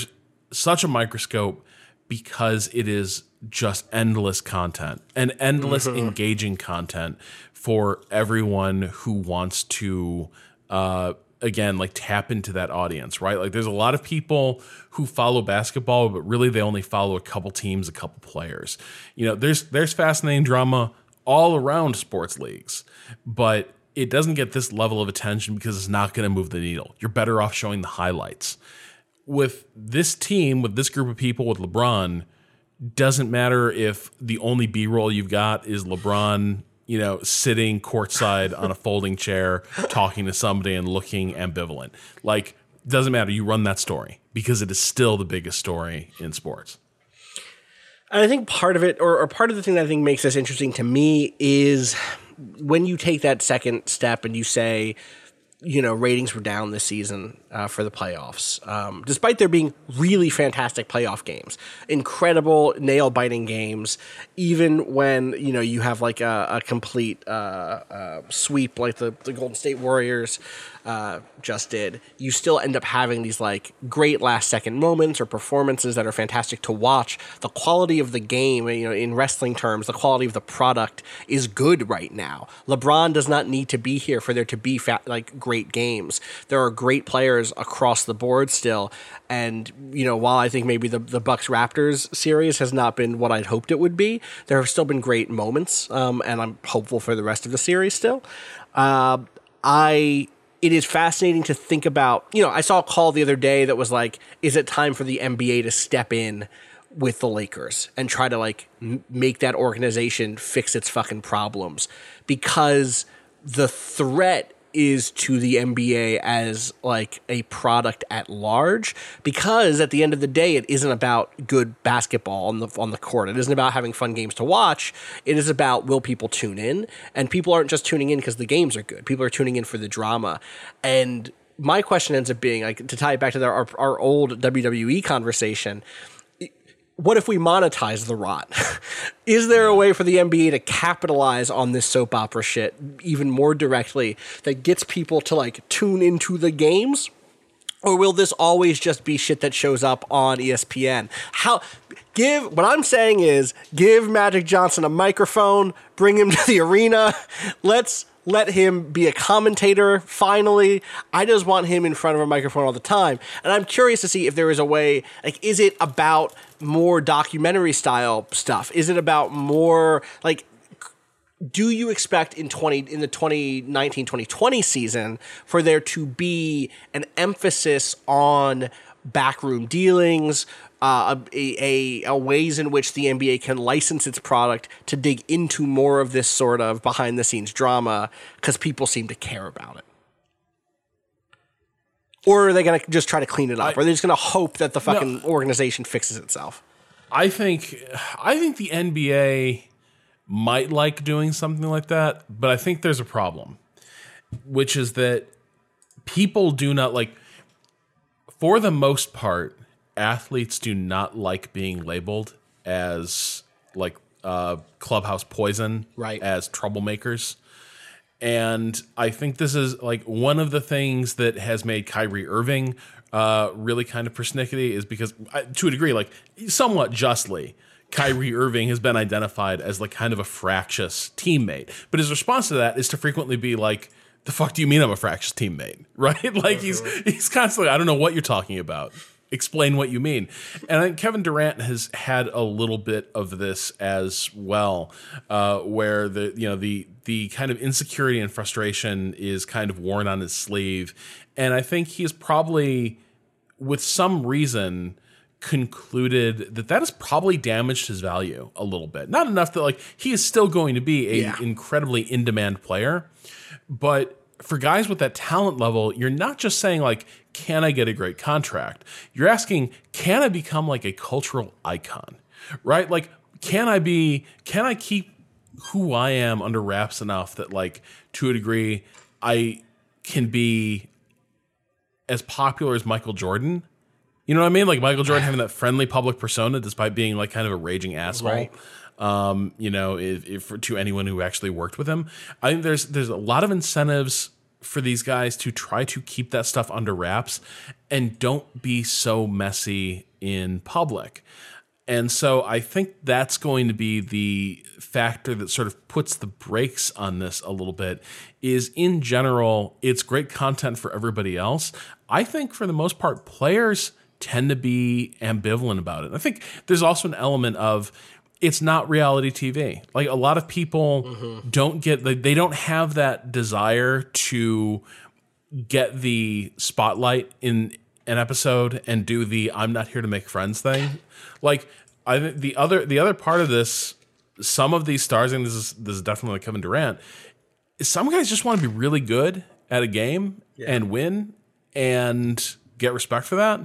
such a microscope because it is just endless content and endless engaging content for everyone who wants to uh again like tap into that audience right like there's a lot of people who follow basketball but really they only follow a couple teams a couple players you know there's there's fascinating drama all around sports leagues but it doesn't get this level of attention because it's not going to move the needle. You're better off showing the highlights. With this team, with this group of people, with LeBron, doesn't matter if the only B roll you've got is LeBron, you know, sitting courtside on a folding chair, talking to somebody and looking ambivalent. Like, doesn't matter. You run that story because it is still the biggest story in sports. And I think part of it, or, or part of the thing that I think makes this interesting to me, is when you take that second step and you say, you know, ratings were down this season uh, for the playoffs, um, despite there being really fantastic playoff games, incredible nail biting games. Even when you know you have like a, a complete uh, uh, sweep like the the Golden State Warriors uh, just did, you still end up having these like great last second moments or performances that are fantastic to watch. The quality of the game, you know, in wrestling terms, the quality of the product is good right now. LeBron does not need to be here for there to be fa- like great games. There are great players across the board still, and you know, while I think maybe the the Bucks Raptors series has not been what I'd hoped it would be, there have still been great moments, um, and I'm hopeful for the rest of the series still. Uh, I it is fascinating to think about. You know, I saw a call the other day that was like, "Is it time for the NBA to step in with the Lakers and try to like m- make that organization fix its fucking problems?" Because the threat is to the NBA as like a product at large because at the end of the day it isn't about good basketball on the on the court. It isn't about having fun games to watch. It is about will people tune in? And people aren't just tuning in because the games are good. People are tuning in for the drama. And my question ends up being like to tie it back to the, our our old WWE conversation what if we monetize the rot? Is there a way for the NBA to capitalize on this soap opera shit even more directly that gets people to like tune into the games? Or will this always just be shit that shows up on ESPN? How give what I'm saying is give Magic Johnson a microphone, bring him to the arena. Let's let him be a commentator finally. I just want him in front of a microphone all the time. And I'm curious to see if there is a way like is it about more documentary style stuff? Is it about more like do you expect in 20 in the 2019-2020 season for there to be an emphasis on backroom dealings uh, a, a, a ways in which the NBA can license its product to dig into more of this sort of behind the scenes drama because people seem to care about it. Or are they going to just try to clean it up? or are they just going to hope that the fucking organization fixes itself? I think I think the NBA might like doing something like that, but I think there's a problem, which is that people do not like for the most part, athletes do not like being labeled as like uh, clubhouse poison, Right. As troublemakers. And I think this is like one of the things that has made Kyrie Irving uh, really kind of persnickety is because, uh, to a degree, like somewhat justly, Kyrie Irving has been identified as like kind of a fractious teammate. But his response to that is to frequently be like, "The fuck do you mean I'm a fractious teammate?" Right? like he's he's constantly, "I don't know what you're talking about." Explain what you mean. And I think Kevin Durant has had a little bit of this as well, uh, where the you know the the kind of insecurity and frustration is kind of worn on his sleeve, and I think he's probably with some reason concluded that that has probably damaged his value a little bit. Not enough that like he is still going to be a Yeah. incredibly in demand player, but for guys with that talent level, you're not just saying like, can I get a great contract? You're asking, can I become like a cultural icon? Right? Like, can I be? Can I keep who I am under wraps enough that like to a degree I can be as popular as Michael Jordan? You know what I mean? Like Michael Jordan having that friendly public persona despite being like kind of a raging asshole. Right. Um, you know, if, if to anyone who actually worked with him, I think there's there's a lot of incentives for these guys to try to keep that stuff under wraps and don't be so messy in public. And so I think that's going to be the factor that sort of puts the brakes on this a little bit is in general it's great content for everybody else. I think for the most part players tend to be ambivalent about it. I think there's also an element of it's not reality TV. Like a lot of people don't get they, they don't have that desire to get the spotlight in an episode and do the I'm not here to make friends thing. Like I think the other the other part of this, some of these stars, and this is this is definitely like Kevin Durant, some guys just want to be really good at a game and win and get respect for that.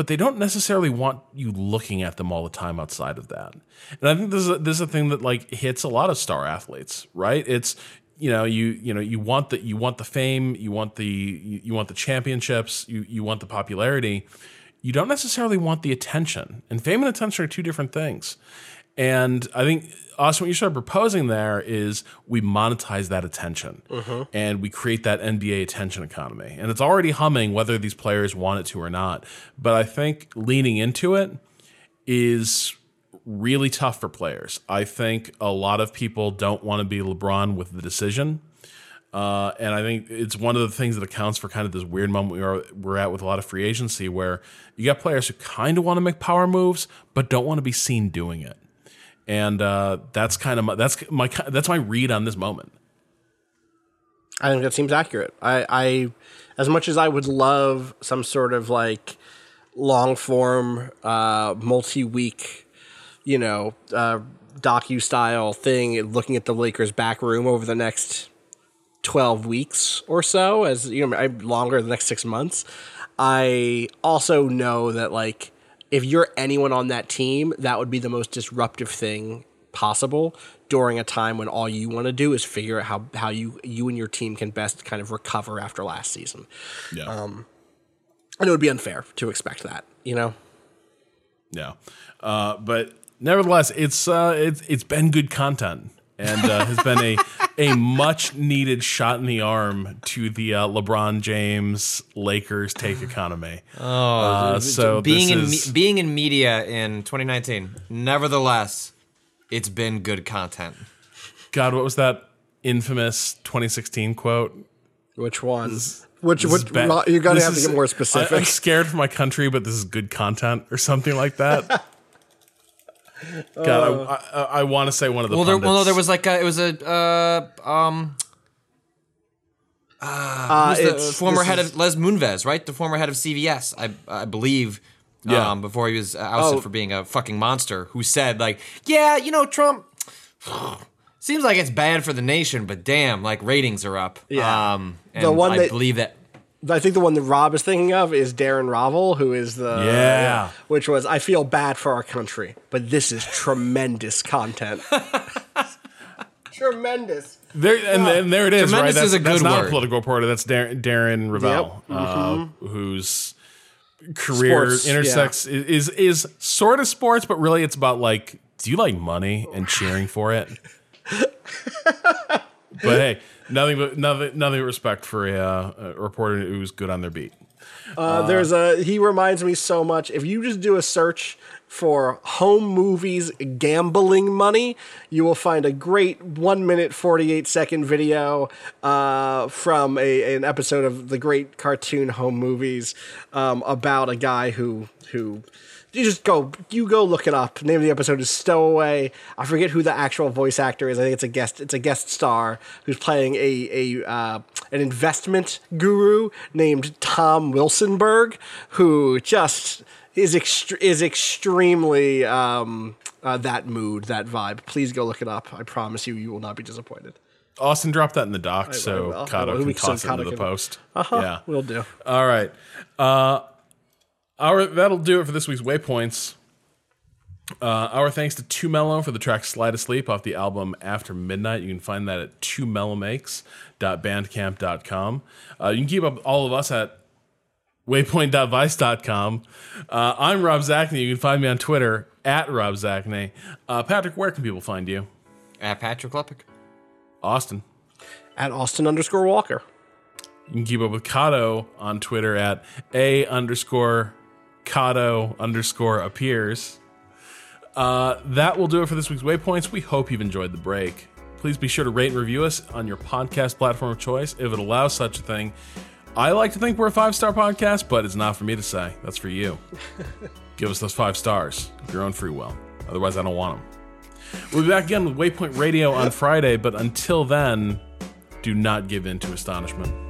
But they don't necessarily want you looking at them all the time outside of that. And I think this is a, this is a thing that like hits a lot of star athletes, right? It's you know you you know you want the you want the fame, you want the you, you want the championships, you you want the popularity. You don't necessarily want the attention. And fame and attention are two different things. And I think Austin, what you started proposing there is we monetize that attention and we create that NBA attention economy. And it's already humming whether these players want it to or not. But I think leaning into it is really tough for players. I think a lot of people don't want to be LeBron with the decision. Uh, and I think it's one of the things that accounts for kind of this weird moment we are we're at with a lot of free agency, where you got players who kind of want to make power moves but don't want to be seen doing it, and uh, that's kind of my, that's my that's my read on this moment. I think that seems accurate. I, I, as much as I would love some sort of like long form, uh, multi week, you know, uh, docu style thing, looking at the Lakers back room over the next twelve weeks or so, as you know, longer the next six months. I also know that like if you're anyone on that team, that would be the most disruptive thing possible during a time when all you want to do is figure out how, how you you and your team can best kind of recover after last season. Yeah, And it would be unfair to expect that, you know? yeah, uh, but nevertheless, it's uh, it's it's been good content. And uh, has been a a much needed shot in the arm to the uh, LeBron James Lakers take economy. Oh, so being this in is- me- being in media in 2019. Nevertheless, it's been good content. God, what was that infamous 2016 quote? Which one? Which This is which bad- you're gonna this have to get more specific. I, specific. am scared for my country, but this is good content or something like that. God, I, I, I want to say one of the Well, there, well, no, there was like a, it was a uh, um uh, who's the former head is- of Les Moonves, right? The former head of CBS, I I believe. Yeah. Um, before he was uh, ousted Oh. for being a fucking monster, who said like, "Yeah, you know, Trump seems like it's bad for the nation, but damn, like ratings are up." Yeah. Um, and The one I that- believe that. I think the one that Rob is thinking of is Darren Rovell, who is the Yeah. which was I feel bad for our country, but this is tremendous content. tremendous. There and, and there it is, right? Tremendous That's, is a that's good not a political reporter. That's Darren, Darren Rovell, uh, whose career Sports, intersects is, is is sort of sports, but really it's about like, do you like money and cheering for it? but hey, nothing but nothing nothing but respect for a, uh, a reporter who's good on their beat. Uh, there's a he reminds me so much. If you just do a search for home movies gambling money, you will find a great one minute forty eight second video uh, from a an episode of the great cartoon Home Movies um, about a guy who who. You just go, you go look it up. Name of the episode is Stowaway. I forget who the actual voice actor is. I think it's a guest. It's a guest star who's playing a a uh, an investment guru named Tom Wilsonberg, who just is ext- is extremely um, uh, that mood, that vibe. Please go look it up. I promise you, you will not be disappointed. Austin, dropped that in the doc I so. I Kato can toss it into the post. Uh-huh, Yeah. we'll do. All right. Uh, our that'll do it for this week's waypoints. Uh, our thanks to Two Mello for the track "Slide Asleep" off the album After Midnight. You can find that at twomellomakes.bandcamp.com. Uh, you can keep up all of us at waypoint.vice.com. Uh, I'm Rob Zacny. You can find me on Twitter at Rob Zacny. Uh, Patrick, where can people find you? At Patrick Klepek. Austin. At Austin underscore Walker. You can keep up with Kato on Twitter at a underscore Kato underscore appears. Uh, that will do it for this week's Waypoints. We hope you've enjoyed the break. Please be sure to rate and review us on your podcast platform of choice if it allows such a thing. I like to think we're a five star podcast, but it's not for me to say. That's for you. Give us those five stars of your own free will. Otherwise, I don't want them. We'll be back again with Waypoint Radio on Friday, but until then, do not give in to astonishment.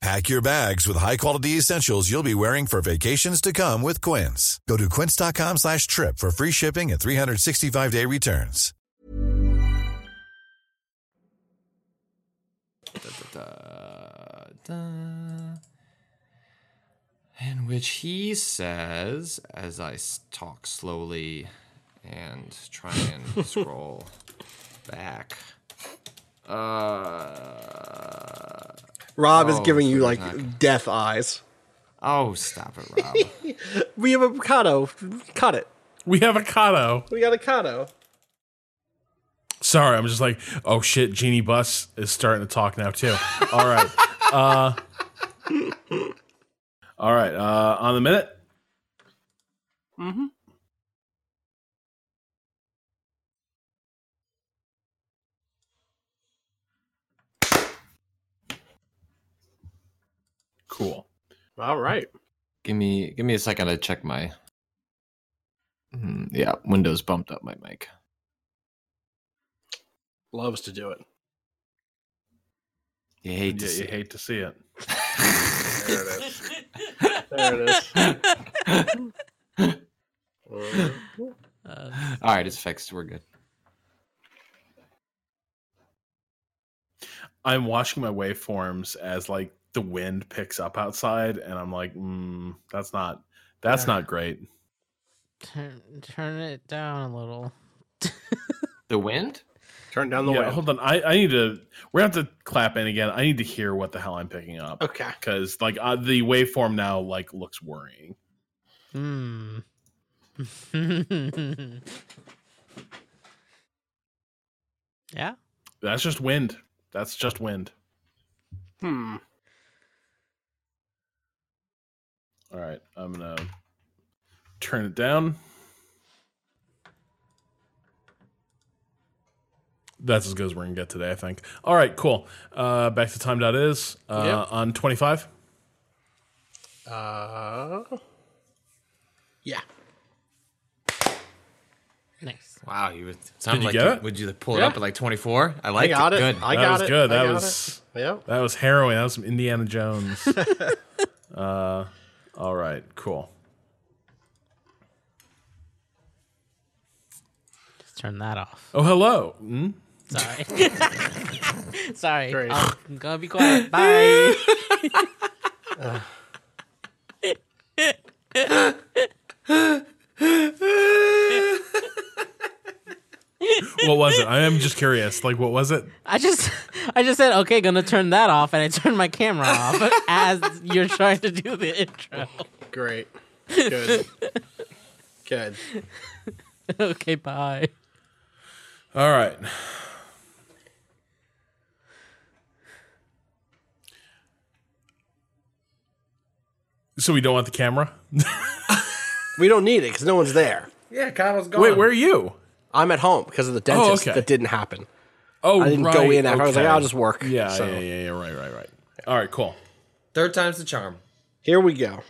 Pack your bags with high-quality essentials you'll be wearing for vacations to come with Quince. Go to quince.com slash trip for free shipping and 365-day returns. In which he says, as I talk slowly and try and scroll back. Uh, Rob is Oh, giving you like not- death eyes. oh, stop it, Rob. We have a Kato. Cut it. We have a Kato. We got a Kato. Sorry, I'm just like, oh shit, Jeanie Buss is starting to talk now too. All right. Uh, all right. Uh, on the minute. Mm-hmm. Cool. All right. give me give me a second to check my. Hmm, yeah, Windows bumped up my mic. Loves to do it. You hate to Yeah, see you hate to see it. There it is. there it is. All right, it's fixed. We're good. I'm watching my waveforms as like the wind picks up outside, and I'm like, mm, that's not that's not great. Turn, turn it down a little. The wind? Turn down the yeah, wind. hold on. I, I need to. We're gonna have to clap in again. I need to hear what the hell I'm picking up. Okay. Because like uh, the waveform now like looks worrying. Hmm. yeah. That's just wind. That's just wind. Hmm. All right, I'm gonna turn it down. That's as good as we're gonna get today, I think. All right, cool. Uh, back to time dot is uh, Yep. on 25. Uh. Yeah. Nice. Wow, you would sound you like get it? would you pull it Yeah. up at like 24? I I like got it. Good. I That got was it. good. I That got was- it. Yep. That was harrowing. That was some Indiana Jones. uh, all right, cool. Just turn that off. Oh, hello. Hmm? Sorry. Sorry. Great. I'm gonna be quiet. Bye. What was it? I am just curious. Like, what was it? I just I just said okay, gonna turn that off, and I turned my camera off as you're trying to do the intro. Great. Good. Good. okay, bye. All right. So we don't want the camera? We don't need it because no one's there. Yeah, Kyle's gone. Wait, where are you? I'm at home because of the oh, dentist. okay. That didn't happen. Oh, I didn't right, go in after. I was like. I'll just work. Yeah, So, yeah, yeah, yeah. Right, right, right. All right, cool. Third time's the charm. Here we go.